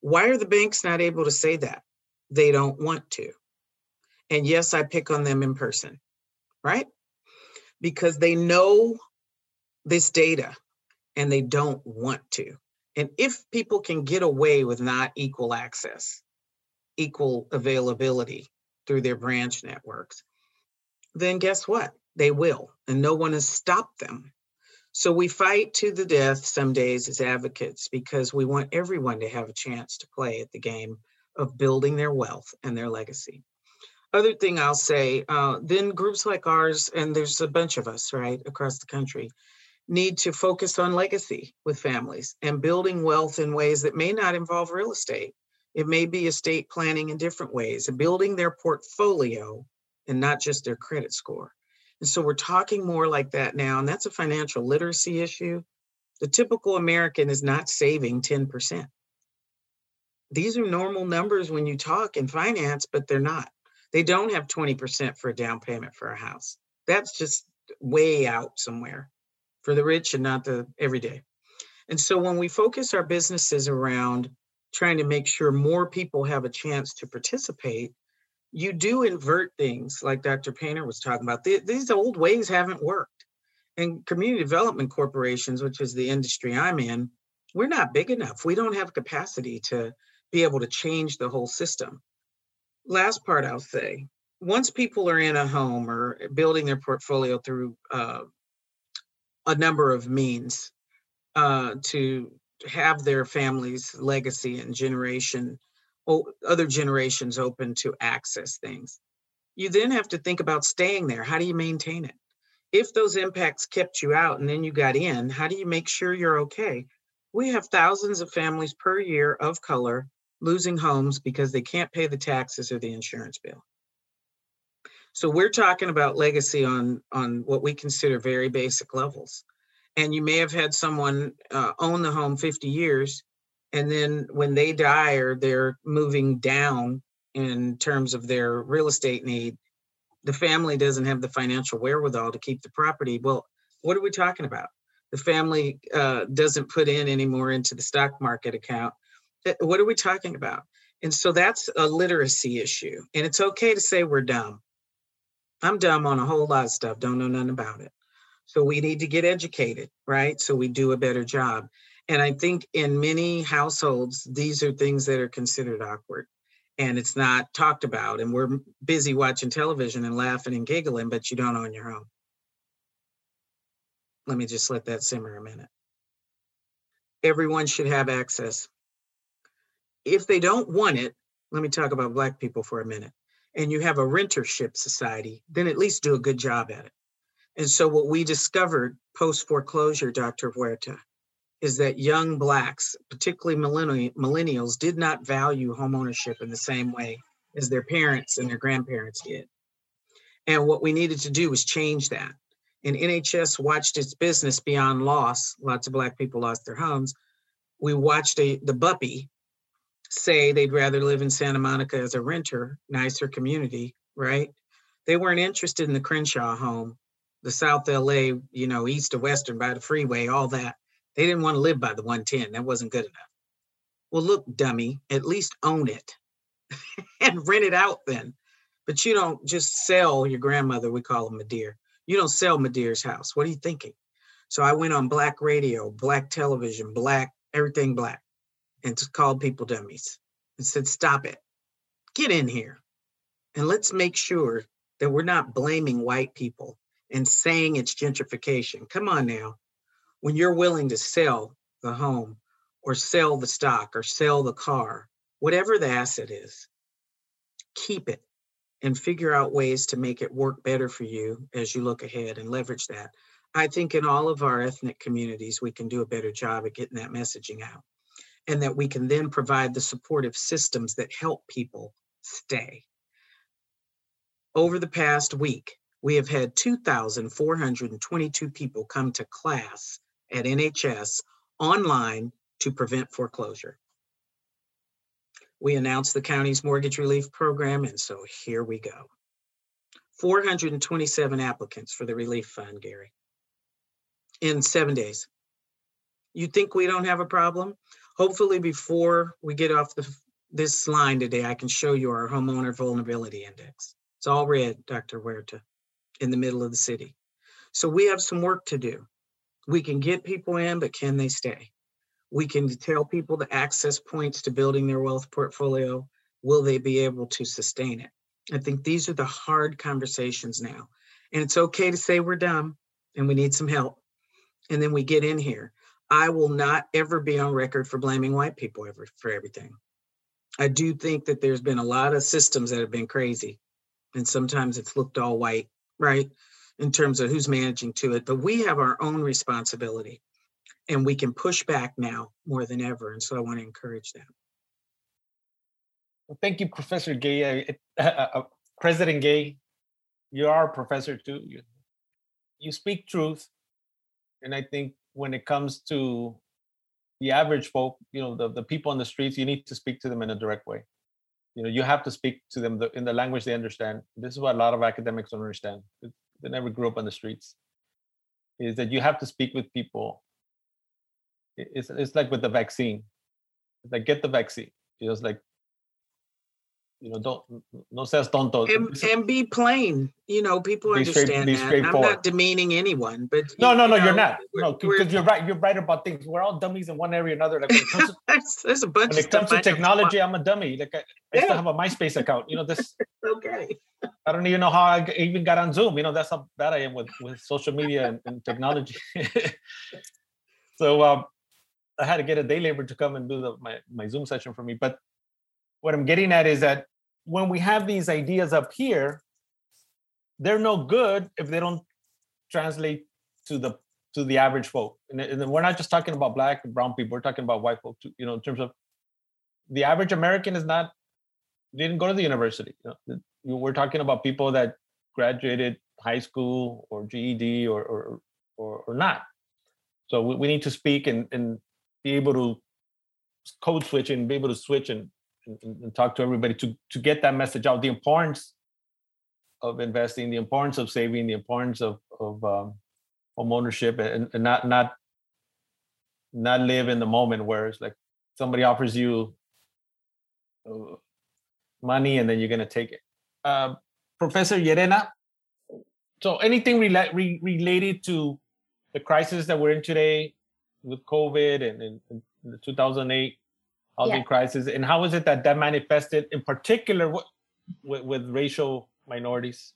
Why are the banks not able to say that? They don't want to. And yes, I pick on them in person, right? Because they know this data and they don't want to. And if people can get away with not equal access, equal availability through their branch networks, then guess what? They will, and no one has stopped them. So we fight to the death some days as advocates because we want everyone to have a chance to play at the game of building their wealth and their legacy. Other thing I'll say, uh, then groups like ours, and there's a bunch of us, right, across the country, need to focus on legacy with families and building wealth in ways that may not involve real estate. It may be estate planning in different ways, and building their portfolio and not just their credit score. And so we're talking more like that now, and that's a financial literacy issue. The typical American is not saving 10%. These are normal numbers when you talk in finance, but they're not. They don't have 20% for a down payment for a house. That's just way out somewhere for the rich and not the everyday. And so when we focus our businesses around trying to make sure more people have a chance to participate, you do invert things like Dr. Painter was talking about. These old ways haven't worked. And community development corporations, which is the industry I'm in, we're not big enough. We don't have capacity to be able to change the whole system. Last part I'll say once people are in a home or building their portfolio through uh, a number of means uh, to have their family's legacy and generation other generations open to access things. You then have to think about staying there. How do you maintain it? If those impacts kept you out and then you got in, how do you make sure you're okay? We have thousands of families per year of color losing homes because they can't pay the taxes or the insurance bill. So we're talking about legacy on on what we consider very basic levels. And you may have had someone uh, own the home 50 years and then when they die or they're moving down in terms of their real estate need the family doesn't have the financial wherewithal to keep the property well what are we talking about the family uh, doesn't put in any more into the stock market account what are we talking about and so that's a literacy issue and it's okay to say we're dumb i'm dumb on a whole lot of stuff don't know nothing about it so we need to get educated right so we do a better job and I think in many households, these are things that are considered awkward and it's not talked about. And we're busy watching television and laughing and giggling, but you don't own your home. Let me just let that simmer a minute. Everyone should have access. If they don't want it, let me talk about Black people for a minute, and you have a rentership society, then at least do a good job at it. And so, what we discovered post foreclosure, Dr. Huerta, is that young blacks, particularly millennials, did not value homeownership in the same way as their parents and their grandparents did. And what we needed to do was change that. And NHS watched its business beyond loss. Lots of black people lost their homes. We watched a, the Buppy say they'd rather live in Santa Monica as a renter, nicer community, right? They weren't interested in the Crenshaw home, the South LA, you know, east of Western by the freeway, all that. They didn't want to live by the 110. That wasn't good enough. Well, look, dummy, at least own it and rent it out then. But you don't just sell your grandmother, we call them Madea. You don't sell Madea's house. What are you thinking? So I went on black radio, black television, black, everything black, and called people dummies and said, stop it. Get in here. And let's make sure that we're not blaming white people and saying it's gentrification. Come on now. When you're willing to sell the home or sell the stock or sell the car, whatever the asset is, keep it and figure out ways to make it work better for you as you look ahead and leverage that. I think in all of our ethnic communities, we can do a better job at getting that messaging out and that we can then provide the supportive systems that help people stay. Over the past week, we have had 2,422 people come to class at NHS online to prevent foreclosure. We announced the county's mortgage relief program, and so here we go. 427 applicants for the relief fund, Gary, in seven days. You think we don't have a problem? Hopefully, before we get off the, this line today, I can show you our homeowner vulnerability index. It's all red, Dr. Huerta, in the middle of the city. So we have some work to do. We can get people in, but can they stay? We can tell people the access points to building their wealth portfolio. Will they be able to sustain it? I think these are the hard conversations now. And it's okay to say we're dumb and we need some help. And then we get in here. I will not ever be on record for blaming white people ever for everything. I do think that there's been a lot of systems that have been crazy. And sometimes it's looked all white, right? In terms of who's managing to it. But we have our own responsibility and we can push back now more than ever. And so I want to encourage that. Well, thank you, Professor Gay. Uh, uh, President Gay, you are a professor too. You, you speak truth. And I think when it comes to the average folk, you know, the, the people on the streets, you need to speak to them in a direct way. You know, you have to speak to them in the language they understand. This is what a lot of academics don't understand. They never grew up on the streets. Is that you have to speak with people it's it's like with the vaccine. It's like get the vaccine. It's like you know, don't no seas tonto. And, and be plain. You know, people understand straight, that. I'm not demeaning anyone, but no, no, no, you are not. No, because you're right. You're right about things. We're all dummies in one area or another. Like when it comes to, there's, a bunch. When it comes to technology, I'm a dummy. Like I, I yeah. still have a MySpace account. You know this. okay. I don't even know how I even got on Zoom. You know that's how bad I am with with social media and, and technology. so um, I had to get a day labor to come and do the, my, my Zoom session for me. But what I'm getting at is that when we have these ideas up here, they're no good if they don't translate to the to the average folk. And, and we're not just talking about black and brown people. We're talking about white folk too. You know, in terms of the average American is not didn't go to the university. You know, we're talking about people that graduated high school or GED or or or, or not. So we, we need to speak and, and be able to code switch and be able to switch and, and, and talk to everybody to to get that message out. The importance of investing, the importance of saving, the importance of of um, home ownership, and, and not not not live in the moment where it's like somebody offers you uh, money and then you're going to take it. Uh, Professor Yerena, so anything rela- re- related to the crisis that we're in today, with COVID and, in the 2008 housing yeah. crisis, and how is it that that manifested in particular with, with, racial minorities?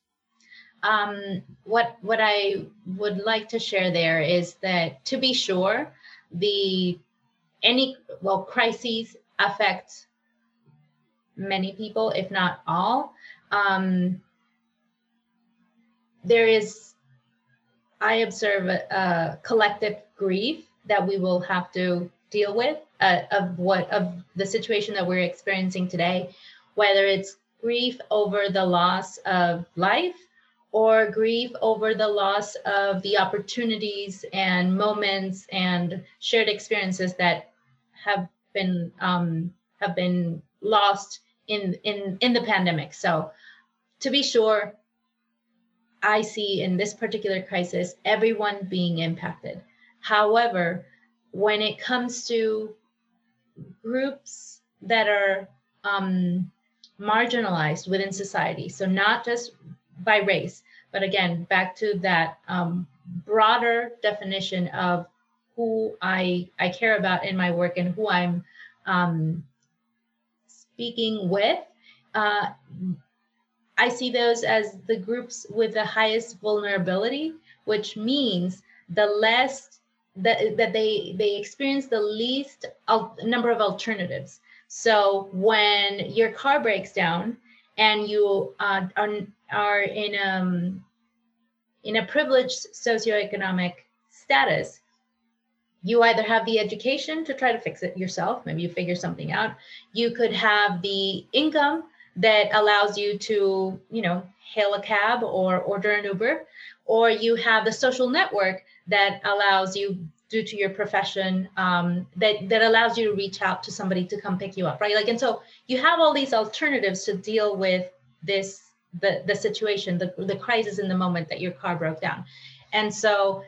Um, what what I would like to share there is that to be sure, the any well crises affect many people, if not all. Um, there is, I observe a, a collective grief that we will have to deal with uh, of what of the situation that we're experiencing today whether it's grief over the loss of life or grief over the loss of the opportunities and moments and shared experiences that have been um, have been lost in in in the pandemic. So to be sure i see in this particular crisis everyone being impacted. However, when it comes to groups that are um, marginalized within society, so not just by race, but again, back to that um, broader definition of who I I care about in my work and who I'm um, speaking with, uh, I see those as the groups with the highest vulnerability, which means the less that, that they they experience the least al- number of alternatives. So when your car breaks down and you uh, are are in um in a privileged socioeconomic status, you either have the education to try to fix it yourself, maybe you figure something out. You could have the income that allows you to, you know, hail a cab or order an Uber, or you have the social network that allows you due to your profession um, that that allows you to reach out to somebody to come pick you up right? Like and so you have all these alternatives to deal with this the the situation the, the crisis in the moment that your car broke down. And so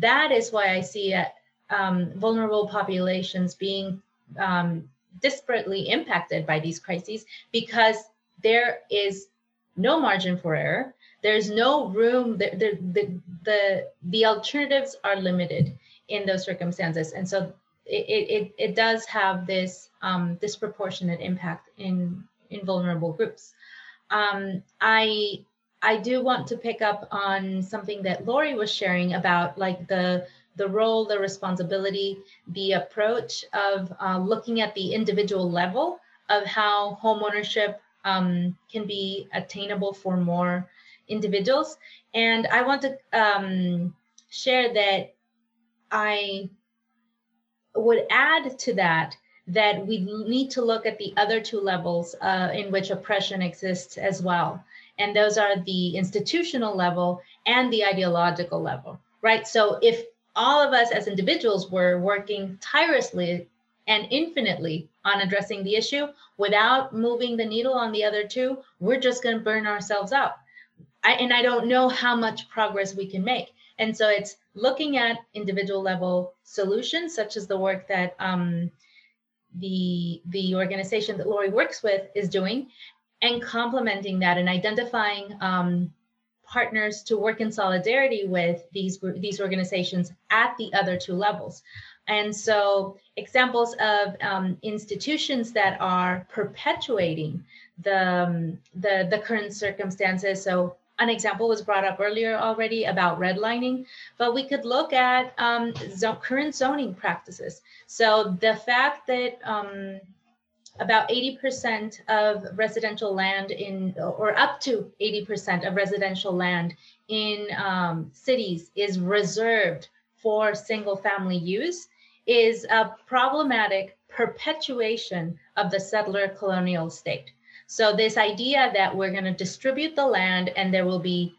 that is why i see uh, um, vulnerable populations being um, disparately impacted by these crises because there is no margin for error there's no room the, the, the, the, the alternatives are limited in those circumstances. And so it, it, it does have this um, disproportionate impact in in vulnerable groups. Um, i i do want to pick up on something that lori was sharing about like the the role the responsibility the approach of uh, looking at the individual level of how homeownership um, can be attainable for more individuals and i want to um, share that I would add to that that we need to look at the other two levels uh, in which oppression exists as well. And those are the institutional level and the ideological level, right? So if all of us as individuals were working tirelessly and infinitely on addressing the issue without moving the needle on the other two, we're just going to burn ourselves out. I, and I don't know how much progress we can make. And so it's looking at individual level solutions, such as the work that um, the, the organization that Lori works with is doing, and complementing that and identifying um, partners to work in solidarity with these, these organizations at the other two levels. And so examples of um, institutions that are perpetuating the, um, the, the current circumstances. So an example was brought up earlier already about redlining, but we could look at um, current zoning practices. So the fact that um, about 80% of residential land in, or up to 80% of residential land in um, cities is reserved for single family use is a problematic perpetuation of the settler colonial state. So this idea that we're going to distribute the land and there will be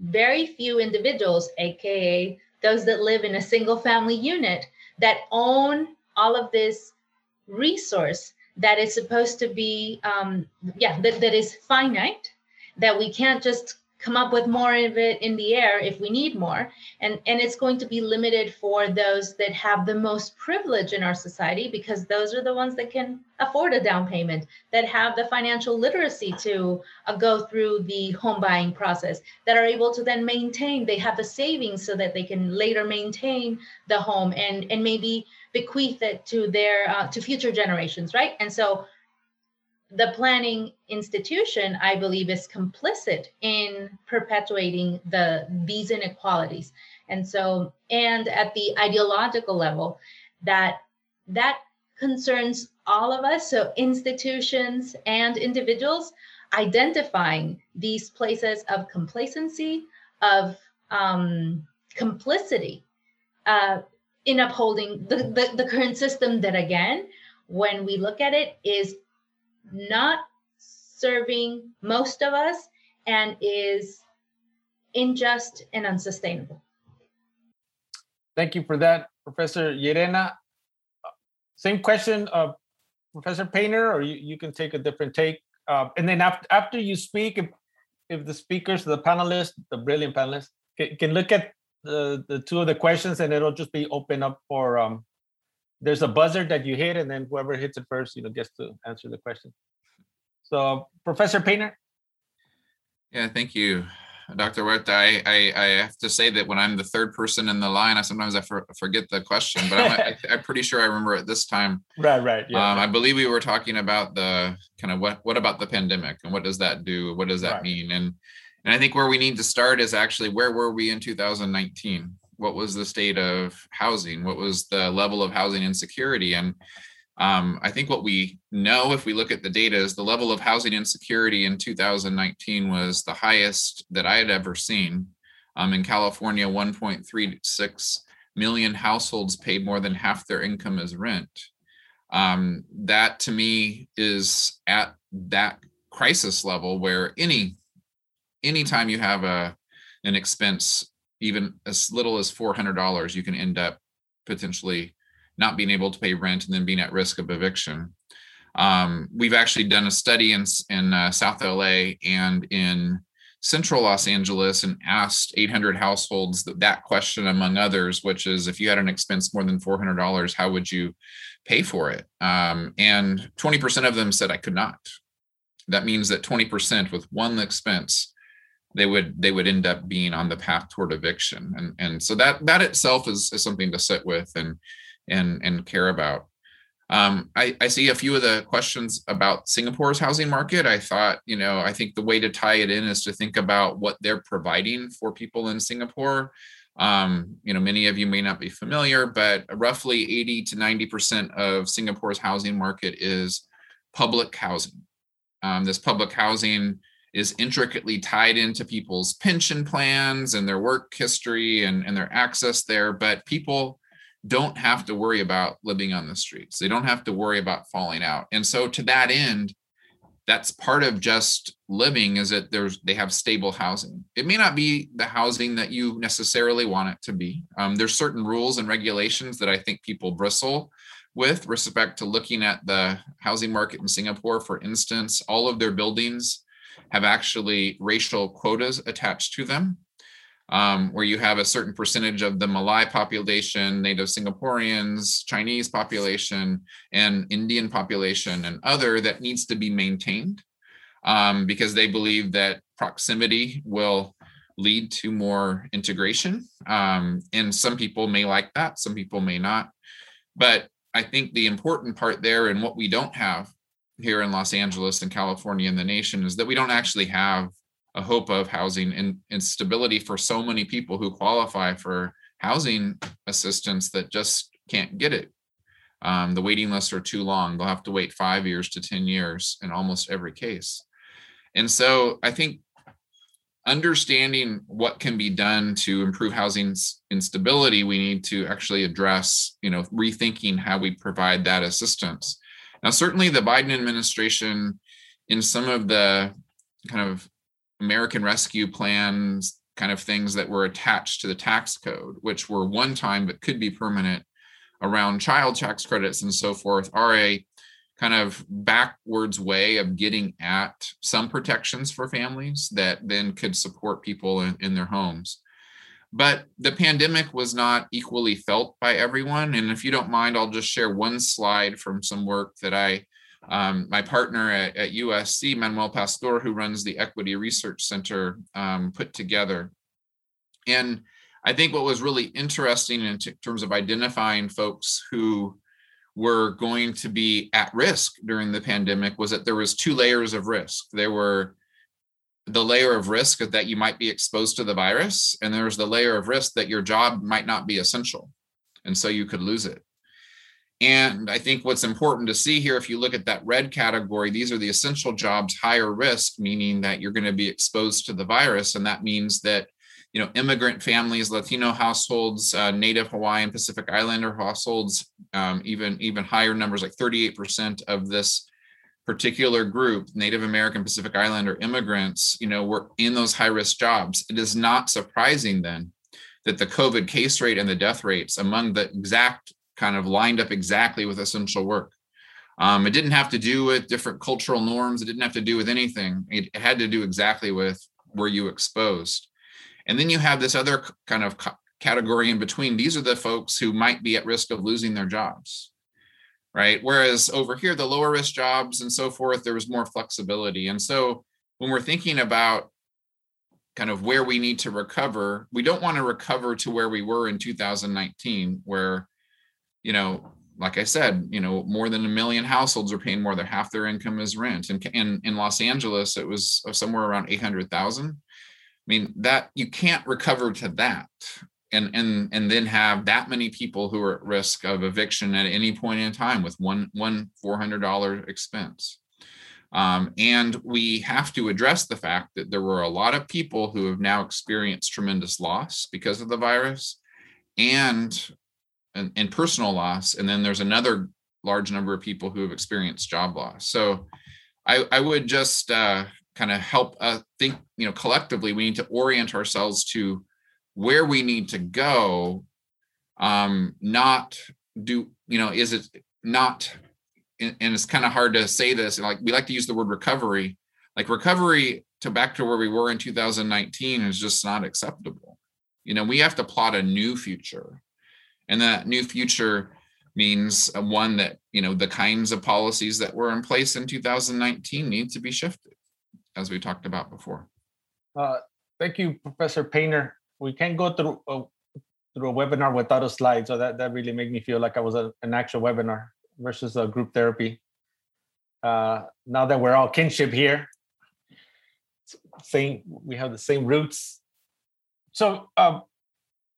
very few individuals, aka those that live in a single family unit, that own all of this resource that is supposed to be, um, yeah, that, that is finite, that we can't just come up with more of it in the air if we need more. And and it's going to be limited for those that have the most privilege in our society because those are the ones that can afford a down payment that have the financial literacy to uh, go through the home buying process that are able to then maintain they have the savings so that they can later maintain the home and and maybe bequeath it to their uh, to future generations right? And so the planning institution, I believe, is complicit in perpetuating the these inequalities. And so, and at the ideological level, that that concerns all of us, so institutions and individuals, identifying these places of complacency, of um, complicity uh, in upholding the, the, the current system that, again, when we look at it, is not serving most of us and is unjust and unsustainable. Thank you for that, Professor Yerena. Same question, uh, Professor Painter, or you, you can take a different take. Uh, and then after, after you speak, if, if the speakers, the panelists, the brilliant panelists, can, can look at the, the two of the questions and it'll just be open up for um, there's a buzzer that you hit, and then whoever hits it first, you know, gets to answer the question. So, Professor Painter. Yeah, thank you. Dr. Huerta. I, I, I, have to say that when I'm the third person in the line, I sometimes I for, forget the question, but I'm, I, am pretty sure I remember it this time. Right, right. Yeah. Um, I believe we were talking about the kind of what what about the pandemic and what does that do? What does that right. mean? And and I think where we need to start is actually where were we in 2019? What was the state of housing? What was the level of housing insecurity? And um, I think what we know, if we look at the data, is the level of housing insecurity in 2019 was the highest that I had ever seen. Um, in California, 1.36 million households paid more than half their income as rent. Um, that to me is at that crisis level where any anytime you have a an expense, even as little as $400, you can end up potentially not being able to pay rent and then being at risk of eviction. Um, we've actually done a study in, in uh, South LA and in central Los Angeles and asked 800 households that, that question, among others, which is if you had an expense more than $400, how would you pay for it? Um, and 20% of them said, I could not. That means that 20% with one expense, they would they would end up being on the path toward eviction and and so that that itself is, is something to sit with and and and care about. Um, I, I see a few of the questions about Singapore's housing market. I thought, you know, I think the way to tie it in is to think about what they're providing for people in Singapore. Um, you know, many of you may not be familiar, but roughly 80 to 90% of Singapore's housing market is public housing. Um, this public housing is intricately tied into people's pension plans and their work history and, and their access there, but people don't have to worry about living on the streets. They don't have to worry about falling out. And so to that end, that's part of just living is that there's they have stable housing. It may not be the housing that you necessarily want it to be. Um, there's certain rules and regulations that I think people bristle with respect to looking at the housing market in Singapore. For instance, all of their buildings have actually racial quotas attached to them um, where you have a certain percentage of the Malay population, native Singaporeans, Chinese population, and Indian population, and other that needs to be maintained um, because they believe that proximity will lead to more integration. Um, and some people may like that, some people may not. But I think the important part there and what we don't have here in Los Angeles and California and the nation is that we don't actually have a hope of housing and, stability for so many people who qualify for housing assistance that just can't get it. Um, the waiting lists are too long. They'll have to wait five years to 10 years in almost every case. And so I think understanding what can be done to improve housing instability, we need to actually address, you know, rethinking how we provide that assistance. Now, certainly the Biden administration, in some of the kind of American Rescue plans kind of things that were attached to the tax code, which were one time but could be permanent around child tax credits and so forth, are a kind of backwards way of getting at some protections for families that then could support people in, in their homes. But the pandemic was not equally felt by everyone. And if you don't mind, I'll just share one slide from some work that I um, my partner at, at, USC, Manuel Pastor, who runs the Equity Research Center, um, put together. And I think what was really interesting in t- terms of identifying folks who were going to be at risk during the pandemic was that there was two layers of risk. There were the layer of risk that you might be exposed to the virus, and there's the layer of risk that your job might not be essential, and so you could lose it. And I think what's important to see here, if you look at that red category, these are the essential jobs, higher risk, meaning that you're going to be exposed to the virus. And that means that, you know, immigrant families, Latino households, uh, Native Hawaiian Pacific Islander households, um, even, even higher numbers, like 38% of this particular group, Native American Pacific Islander immigrants, you know, were in those high risk jobs. It is not surprising then that the COVID case rate and the death rates among the exact kind of lined up exactly with essential work. Um, it didn't have to do with different cultural norms. It didn't have to do with anything. It, it had to do exactly with were you exposed. And then you have this other kind of category in between. These are the folks who might be at risk of losing their jobs, right? Whereas over here, the lower risk jobs and so forth, there was more flexibility. And so when we're thinking about kind of where we need to recover. We don't want to recover to where we were in 2019, where, you know, like I said, you know, more than a million households are paying more than half their income is rent. And in, in Los Angeles, it was uh, somewhere around 800,000. I mean, that you can't recover to that and and and then have that many people who are at risk of eviction at any point in time with one one $400 expense. Um, and we have to address the fact that there were a lot of people who have now experienced tremendous loss because of the virus and, and, and personal loss. And then there's another large number of people who have experienced job loss. So I, I would just uh, kind of help uh, think, you know, collectively, we need to orient ourselves to where we need to go, um, not do, you know, is it not and it's kind of hard to say this like we like to use the word recovery. Like recovery to back to where we were in 2019 is just not acceptable. You know we have to plot a new future. And that new future means one that you know the kinds of policies that were in place in 2019 need to be shifted as we talked about before. Uh, thank you professor painter we can't go through a, through a webinar without a slide so that that really made me feel like i was a, an actual webinar versus a group therapy. Uh, now that we're all kinship here, same we have the same roots. So, uh,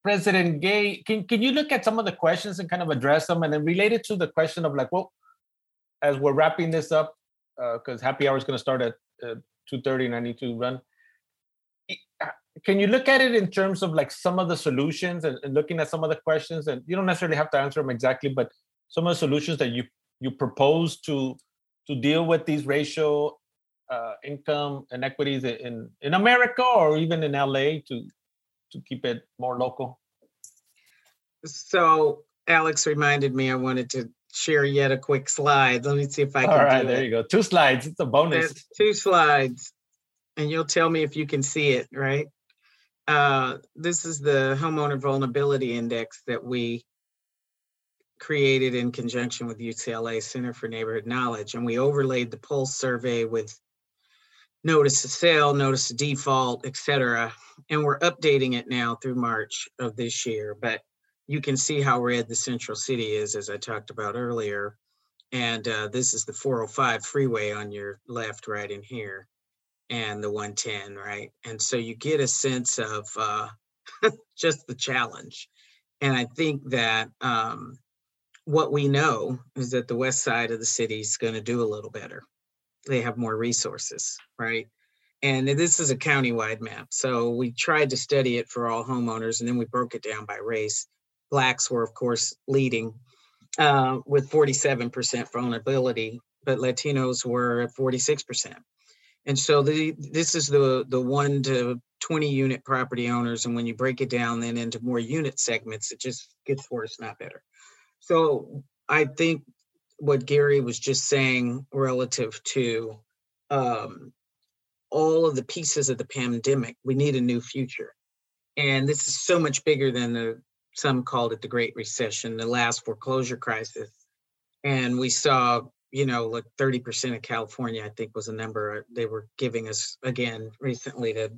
President Gay, can can you look at some of the questions and kind of address them, and then related to the question of like, well, as we're wrapping this up, because uh, happy hour is going to start at uh, two thirty, and I need to run. Can you look at it in terms of like some of the solutions and, and looking at some of the questions, and you don't necessarily have to answer them exactly, but some of the solutions that you you propose to to deal with these racial uh, income inequities in in America or even in LA to to keep it more local? So Alex reminded me I wanted to share yet a quick slide. Let me see if I can. All right, there it. you go. Two slides. It's a bonus. That's two slides, and you'll tell me if you can see it. Right. Uh, this is the homeowner vulnerability index that we created in conjunction with UCLA Center for Neighborhood Knowledge. And we overlaid the pulse survey with notice of sale, notice of default, et cetera. And we're updating it now through March of this year. But you can see how red the central city is, as I talked about earlier. And uh, this is the 405 freeway on your left, right in here, and the 110, right? And so you get a sense of uh, just the challenge. And I think that um, what we know is that the west side of the city is going to do a little better. They have more resources, right? And this is a countywide map. So we tried to study it for all homeowners and then we broke it down by race. Blacks were, of course, leading uh, with 47% vulnerability, but Latinos were at 46%. And so the, this is the, the one to 20 unit property owners. And when you break it down then into more unit segments, it just gets worse, not better. So I think what Gary was just saying relative to um, all of the pieces of the pandemic, we need a new future. And this is so much bigger than the some called it the Great Recession, the last foreclosure crisis. And we saw, you know, like 30% of California, I think was a number they were giving us again recently to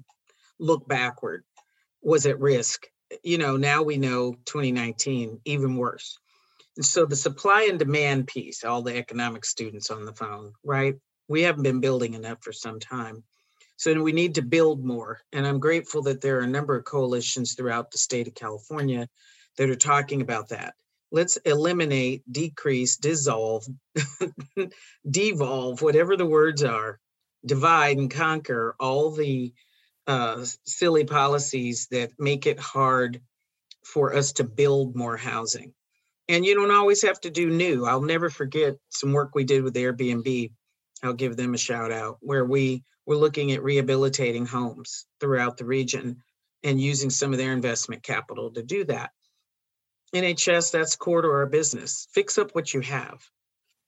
look backward, was at risk. You know, now we know 2019, even worse. And so the supply and demand piece, all the economic students on the phone, right? We haven't been building enough for some time. So we need to build more. And I'm grateful that there are a number of coalitions throughout the state of California that are talking about that. Let's eliminate, decrease, dissolve, devolve, whatever the words are, divide and conquer all the uh, silly policies that make it hard for us to build more housing and you don't always have to do new. I'll never forget some work we did with Airbnb. I'll give them a shout out where we were looking at rehabilitating homes throughout the region and using some of their investment capital to do that. NHS, that's core to our business. Fix up what you have.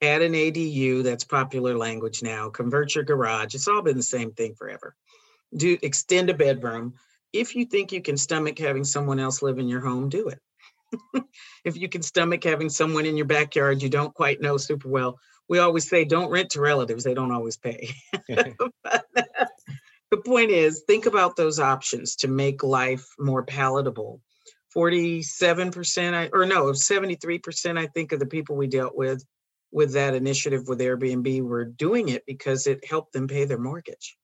Add an ADU, that's popular language now. Convert your garage. It's all been the same thing forever. Do extend a bedroom. If you think you can stomach having someone else live in your home, do it. if you can stomach having someone in your backyard you don't quite know super well. We always say don't rent to relatives, they don't always pay. but, the point is think about those options to make life more palatable. 47% or no, 73% I think of the people we dealt with with that initiative with Airbnb were doing it because it helped them pay their mortgage.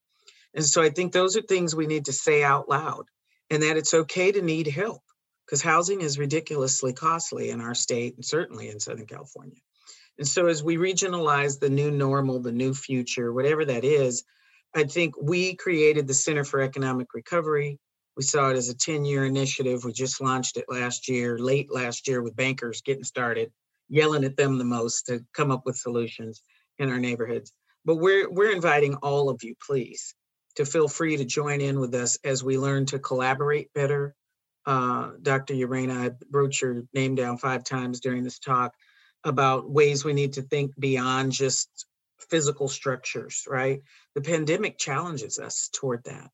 And so I think those are things we need to say out loud and that it's okay to need help because housing is ridiculously costly in our state and certainly in Southern California. And so as we regionalize the new normal, the new future, whatever that is, I think we created the Center for Economic Recovery. We saw it as a 10 year initiative. We just launched it last year, late last year, with bankers getting started, yelling at them the most to come up with solutions in our neighborhoods. But we're, we're inviting all of you, please, to feel free to join in with us as we learn to collaborate better. Uh, Dr. Yerena, I wrote your name down five times during this talk about ways we need to think beyond just physical structures, right? The pandemic challenges us toward that.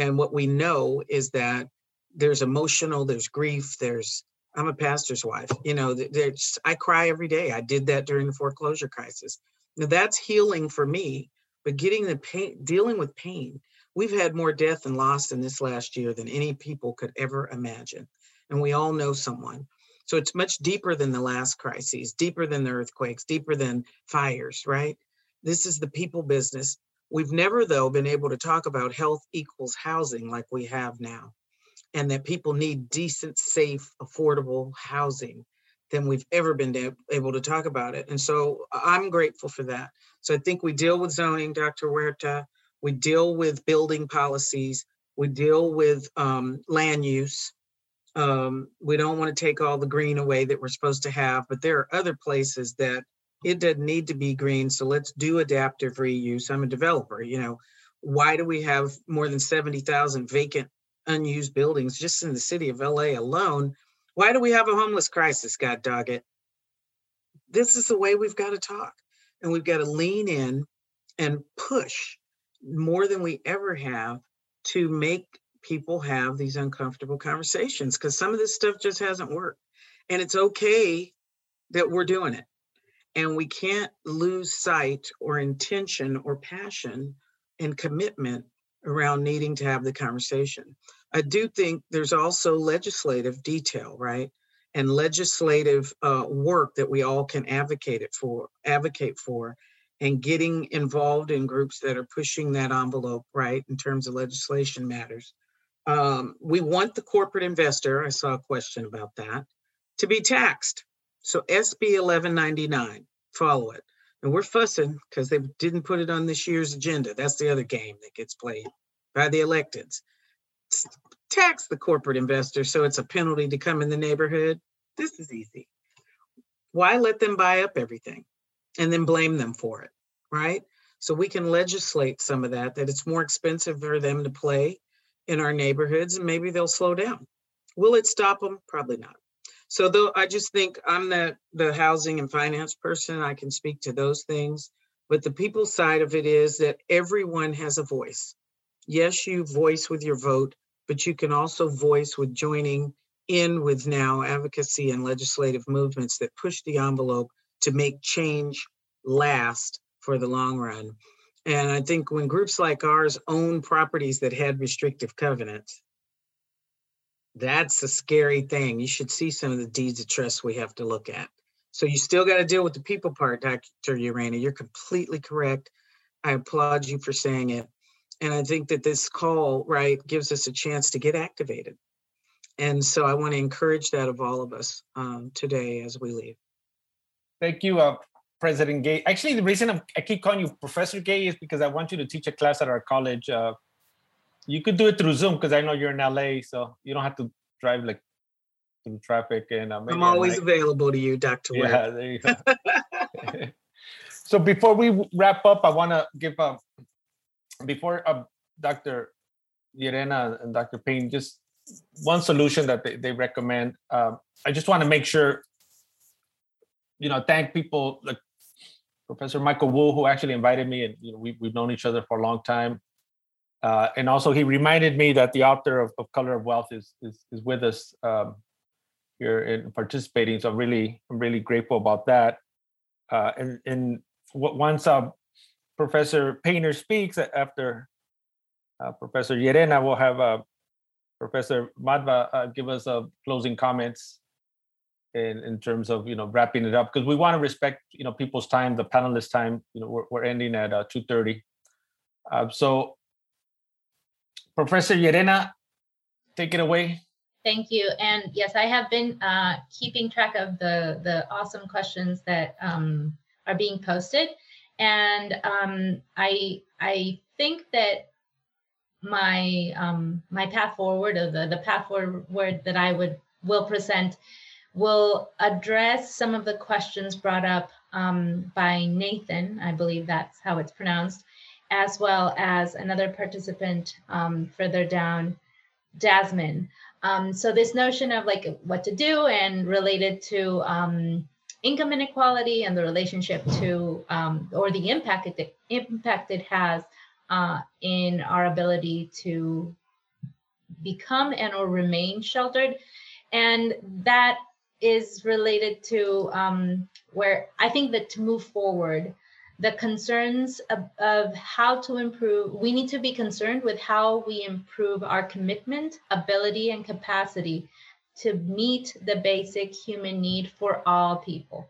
And what we know is that there's emotional, there's grief, there's I'm a pastor's wife. You know, there's I cry every day. I did that during the foreclosure crisis. Now that's healing for me, but getting the pain, dealing with pain. We've had more death and loss in this last year than any people could ever imagine. And we all know someone. So it's much deeper than the last crises, deeper than the earthquakes, deeper than fires, right? This is the people business. We've never, though, been able to talk about health equals housing like we have now, and that people need decent, safe, affordable housing than we've ever been able to talk about it. And so I'm grateful for that. So I think we deal with zoning, Dr. Huerta, we deal with building policies, we deal with um, land use. Um, we don't want to take all the green away that we're supposed to have, but there are other places that it doesn't need to be green. So let's do adaptive reuse. I'm a developer, you know. Why do we have more than 70,000 vacant, unused buildings just in the city of LA alone? Why do we have a homeless crisis? God dog it. This is the way we've got to talk. And we've got to lean in and push more than we ever have to make people have these uncomfortable conversations because some of this stuff just hasn't worked. And it's okay that we're doing it. And we can't lose sight or intention or passion and commitment around needing to have the conversation. I do think there's also legislative detail, right? And legislative uh, work that we all can advocate it for, advocate for, and getting involved in groups that are pushing that envelope, right, in terms of legislation matters. Um, we want the corporate investor, I saw a question about that, to be taxed. So SB 1199, follow it. And we're fussing because they didn't put it on this year's agenda. That's the other game that gets played by the electeds. Tax the corporate investor so it's a penalty to come in the neighborhood. This is easy. Why let them buy up everything and then blame them for it, right? So we can legislate some of that, that it's more expensive for them to play in our neighborhoods and maybe they'll slow down. Will it stop them? Probably not. So though I just think I'm the the housing and finance person, I can speak to those things. But the people side of it is that everyone has a voice. Yes, you voice with your vote, but you can also voice with joining in with now advocacy and legislative movements that push the envelope to make change last for the long run. And I think when groups like ours own properties that had restrictive covenants, that's a scary thing. You should see some of the deeds of trust we have to look at. So you still got to deal with the people part, Dr. Yerena. You're completely correct. I applaud you for saying it. And I think that this call, right, gives us a chance to get activated. And so I want to encourage that of all of us um, today as we leave. Thank you, uh, President Gay. Actually, the reason I'm, i keep calling you Professor Gay is because I want you to teach a class at our college uh, you could do it through Zoom because I know you're in LA, so you don't have to drive like through traffic. And uh, I'm always available to you, Dr. Yeah, there you go. so before we wrap up, I want to give a before uh, Dr. Yerena and Dr. Payne just one solution that they, they recommend. Uh, I just want to make sure, you know, thank people like Professor Michael Wu, who actually invited me, and you know, we, we've known each other for a long time. Uh, and also, he reminded me that the author of, of Color of Wealth is is, is with us um, here in participating. So I'm really I'm really grateful about that. Uh, and and once uh, Professor Painter speaks after uh, Professor Yerena, we'll have uh, Professor Madva uh, give us uh, closing comments in, in terms of you know wrapping it up because we want to respect you know people's time, the panelists' time. You know we're, we're ending at two thirty. So, Professor Yerena, take it away. Thank you. And yes, I have been uh, keeping track of the the awesome questions that um, are being posted, and um, I I think that my um, my path forward or the, the path forward that I would will present will address some of the questions brought up um, by Nathan, I believe that's how it's pronounced, as well as another participant um, further down, Jasmine. Um, so this notion of like what to do and related to um, income inequality and the relationship to um, or the impact it, impact it has uh, in our ability to become and or remain sheltered and that is related to um, where i think that to move forward the concerns of, of, how to improve we need to be concerned with how we improve our commitment ability and capacity to meet the basic human need for all people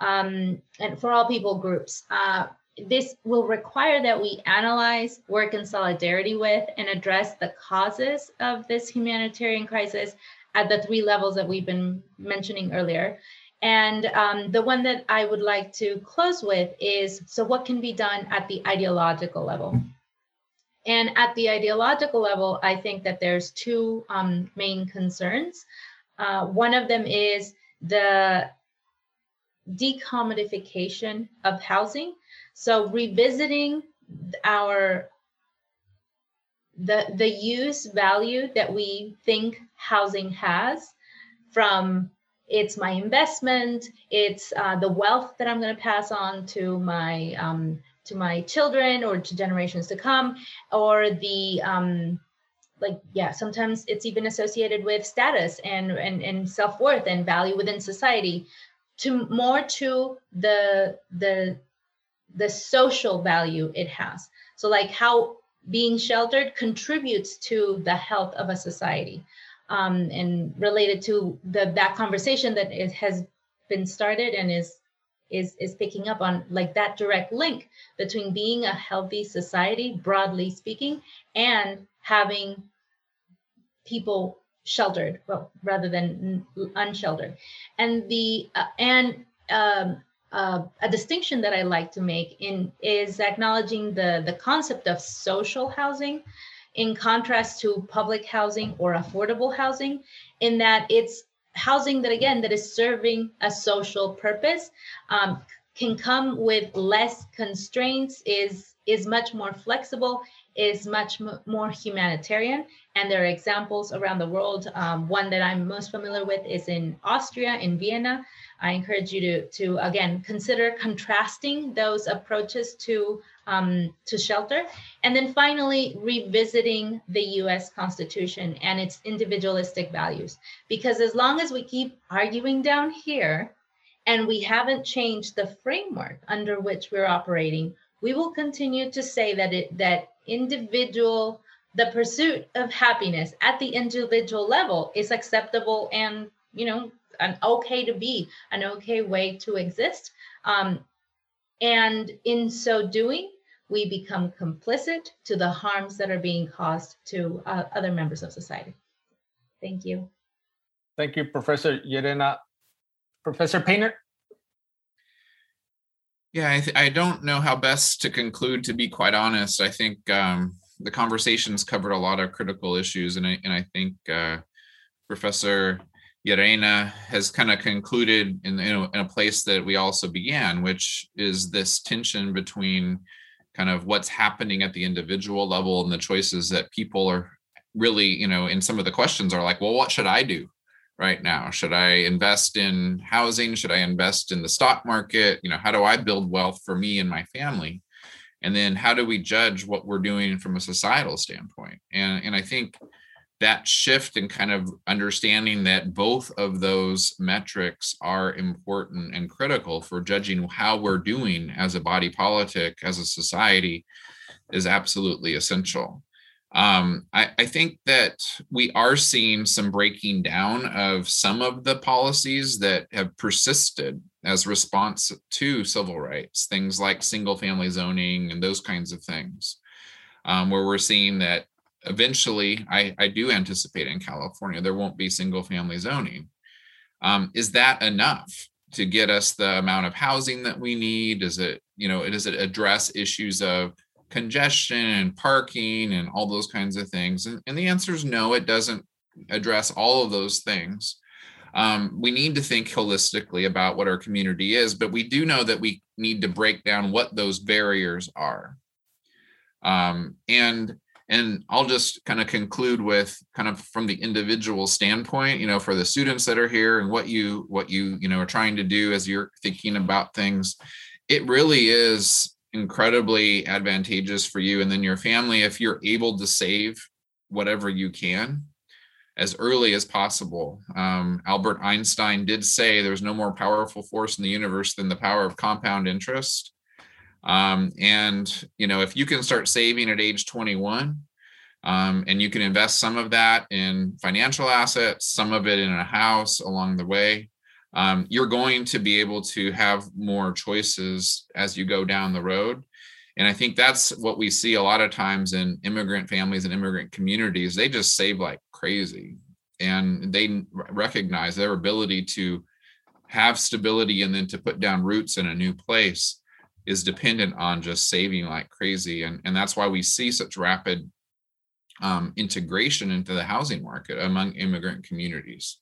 um, and for all people groups uh, this will require that we analyze, work in solidarity with, and address the causes of this humanitarian crisis at the three levels that we've been mentioning earlier. And um, the one that I would like to close with is so, what can be done at the ideological level? And at the ideological level, I think that there's two um, main concerns. Uh, one of them is the decommodification of housing. So revisiting our the the use value that we think housing has from it's my investment. It's uh, the wealth that i'm going to pass on to my um, to my children or to generations to come or the um, like yeah sometimes it's even associated with status and and, and self-worth and value within society. To more to the the the social value it has. So, like how being sheltered contributes to the health of a society, um, and related to the that conversation that it has been started and is is is picking up on like that direct link between being a healthy society, broadly speaking, and having people sheltered, well, rather than unsheltered, and the uh, and um, uh, a distinction that I like to make in is acknowledging the, the concept of social housing in contrast to public housing or affordable housing, in that it's housing that again that is serving a social purpose, um, can come with less constraints, is is much more flexible, is much more humanitarian, and there are examples around the world. Um, one that I'm most familiar with is in Austria, in Vienna, I encourage you to, to again, consider contrasting those approaches to, um, to shelter. And then finally, revisiting the US Constitution and its individualistic values. Because as long as we keep arguing down here and we haven't changed the framework under which we're operating, we will continue to say that it that individual the pursuit of happiness at the individual level is acceptable and you know an okay to be, an okay way to exist. Um, and in so doing, we become complicit to the harms that are being caused to uh, other members of society. Thank you. Thank you, Professor Yerena. Professor Painter? Yeah, I, th- I, don't know how best to conclude, to be quite honest. I think um, the conversations covered a lot of critical issues, and I, and I think uh, Professor Yerena has kind of concluded in, in a, in, a, place that we also began, which is this tension between kind of what's happening at the individual level and the choices that people are really, you know, in some of the questions are like, well, what should I do right now? Should I invest in housing? Should I invest in the stock market? You know, how do I build wealth for me and my family? And then how do we judge what we're doing from a societal standpoint? And, and I think that shift and kind of understanding that both of those metrics are important and critical for judging how we're doing as a body politic, as a society, is absolutely essential. Um, I, I think that we are seeing some breaking down of some of the policies that have persisted as response to civil rights, things like single family zoning and those kinds of things, um, where we're seeing that eventually, I, I do anticipate in California, there won't be single family zoning. Um, is that enough to get us the amount of housing that we need? Does it, you know, does it address issues of congestion and parking and all those kinds of things? And, and the answer is no, it doesn't address all of those things. Um, we need to think holistically about what our community is, but we do know that we need to break down what those barriers are. Um, and and I'll just kind of conclude with kind of from the individual standpoint, you know, for the students that are here and what you what you you know are trying to do as you're thinking about things. It really is incredibly advantageous for you and then your family if you're able to save whatever you can as early as possible. Um, Albert Einstein did say there's no more powerful force in the universe than the power of compound interest. Um, and you know, if you can start saving at age 21, um, and you can invest some of that in financial assets, some of it in a house along the way, um, you're going to be able to have more choices as you go down the road. And I think that's what we see a lot of times in immigrant families and immigrant communities. They just save like crazy and they recognize their ability to have stability and then to put down roots in a new place is dependent on just saving like crazy. And, and that's why we see such rapid um, integration into the housing market among immigrant communities.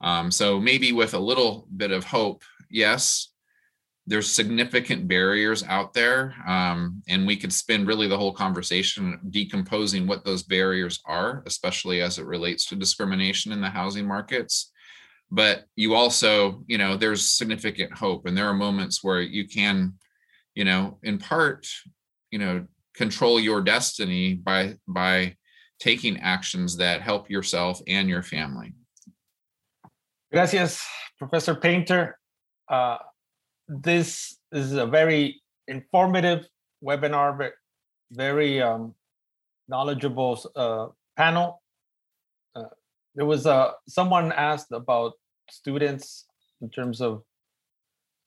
Um, so maybe with a little bit of hope, yes, there's significant barriers out there, um, and we could spend really the whole conversation decomposing what those barriers are, especially as it relates to discrimination in the housing markets. But you also, you know, there's significant hope, and there are moments where you can, you know, in part, you know, control your destiny by by taking actions that help yourself and your family. Gracias, Professor Painter. Uh, this is a very informative webinar, very um, knowledgeable uh, panel. Uh, there was uh, someone asked about students in terms of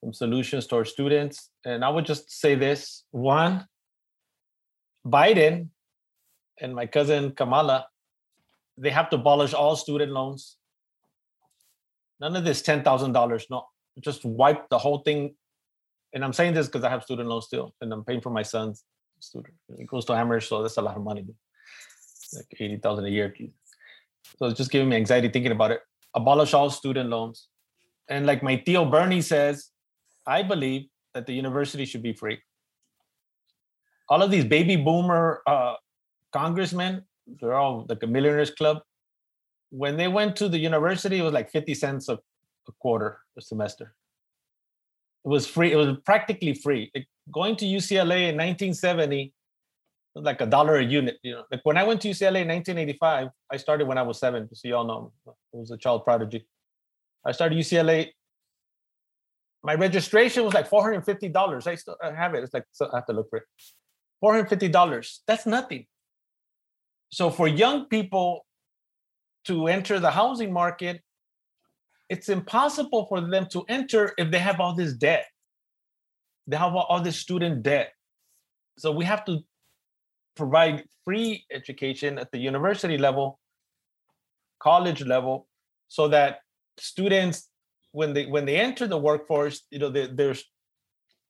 some solutions to our students, and I would just say this: one, Biden and my cousin Kamala, they have to abolish all student loans None of this ten thousand dollars. No, just wipe the whole thing. And I'm saying this because I have student loans still, and I'm paying for my son's student. It goes to Amherst, so that's a lot of money, like eighty thousand a year. So it's just giving me anxiety thinking about it. Abolish all student loans, and like my Theo Bernie says, I believe that the university should be free. All of these baby boomer uh, congressmen, they're all like a millionaires club when they went to the university, it was like 50 cents a, a quarter a semester. It was free. It was practically free. Going to UCLA in 1970 was like a dollar a unit. You know, like when I went to UCLA in 1985, I started when I was seven. So you all know, I was a child prodigy. I started UCLA. My registration was like $450. I still have it. It's like so I have to look for it. $450. That's nothing. So for young people to enter the housing market, it's impossible for them to enter if they have all this debt. They have all this student debt. So we have to provide free education at the university level, college level, so that students, when they when they enter the workforce, you know, they, there's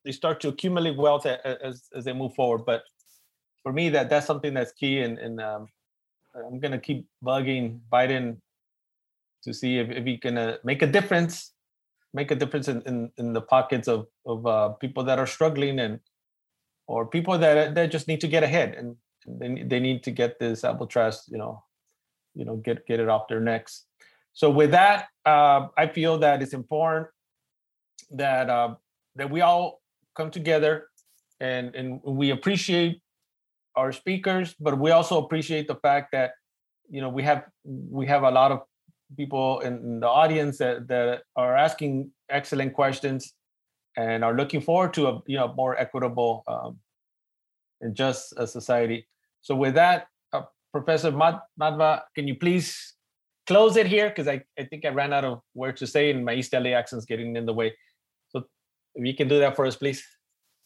they start to accumulate wealth as as they move forward. But for me, that that's something that's key, and and um, I'm gonna keep bugging Biden to see if, if he can make a difference, make a difference in, in, in the pockets of of uh, people that are struggling and or people that that just need to get ahead and they they need to get this Albatross, you know, you know, get get it off their necks. So with that, uh, I feel that it's important that uh, that we all come together and and we appreciate our speakers, but we also appreciate the fact that you know we have we have a lot of people in the audience that, that are asking excellent questions and are looking forward to a you know more equitable um, and just a society. So with that, uh, Professor Madva, can you please close it here? Because I, I think I ran out of where to say and my East LA accent's getting in the way. So if you can do that for us, please.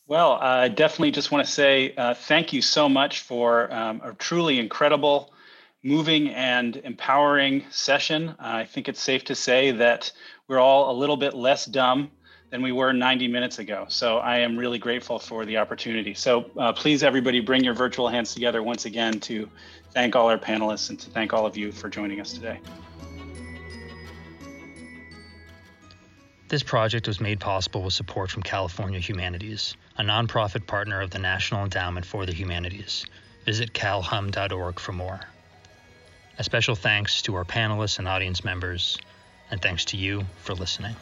Well, I definitely just want to say uh, thank you so much for um, a truly incredible, moving, and empowering session. Uh, I think it's safe to say that we're all a little bit less dumb than we were 90 minutes ago. So I am really grateful for the opportunity. So uh, please, everybody, bring your virtual hands together once again to thank all our panelists and to thank all of you for joining us today. This project was made possible with support from California Humanities, a nonprofit partner of the National Endowment for the Humanities. Visit calhum.org for more. A special thanks to our panelists and audience members, and thanks to you for listening.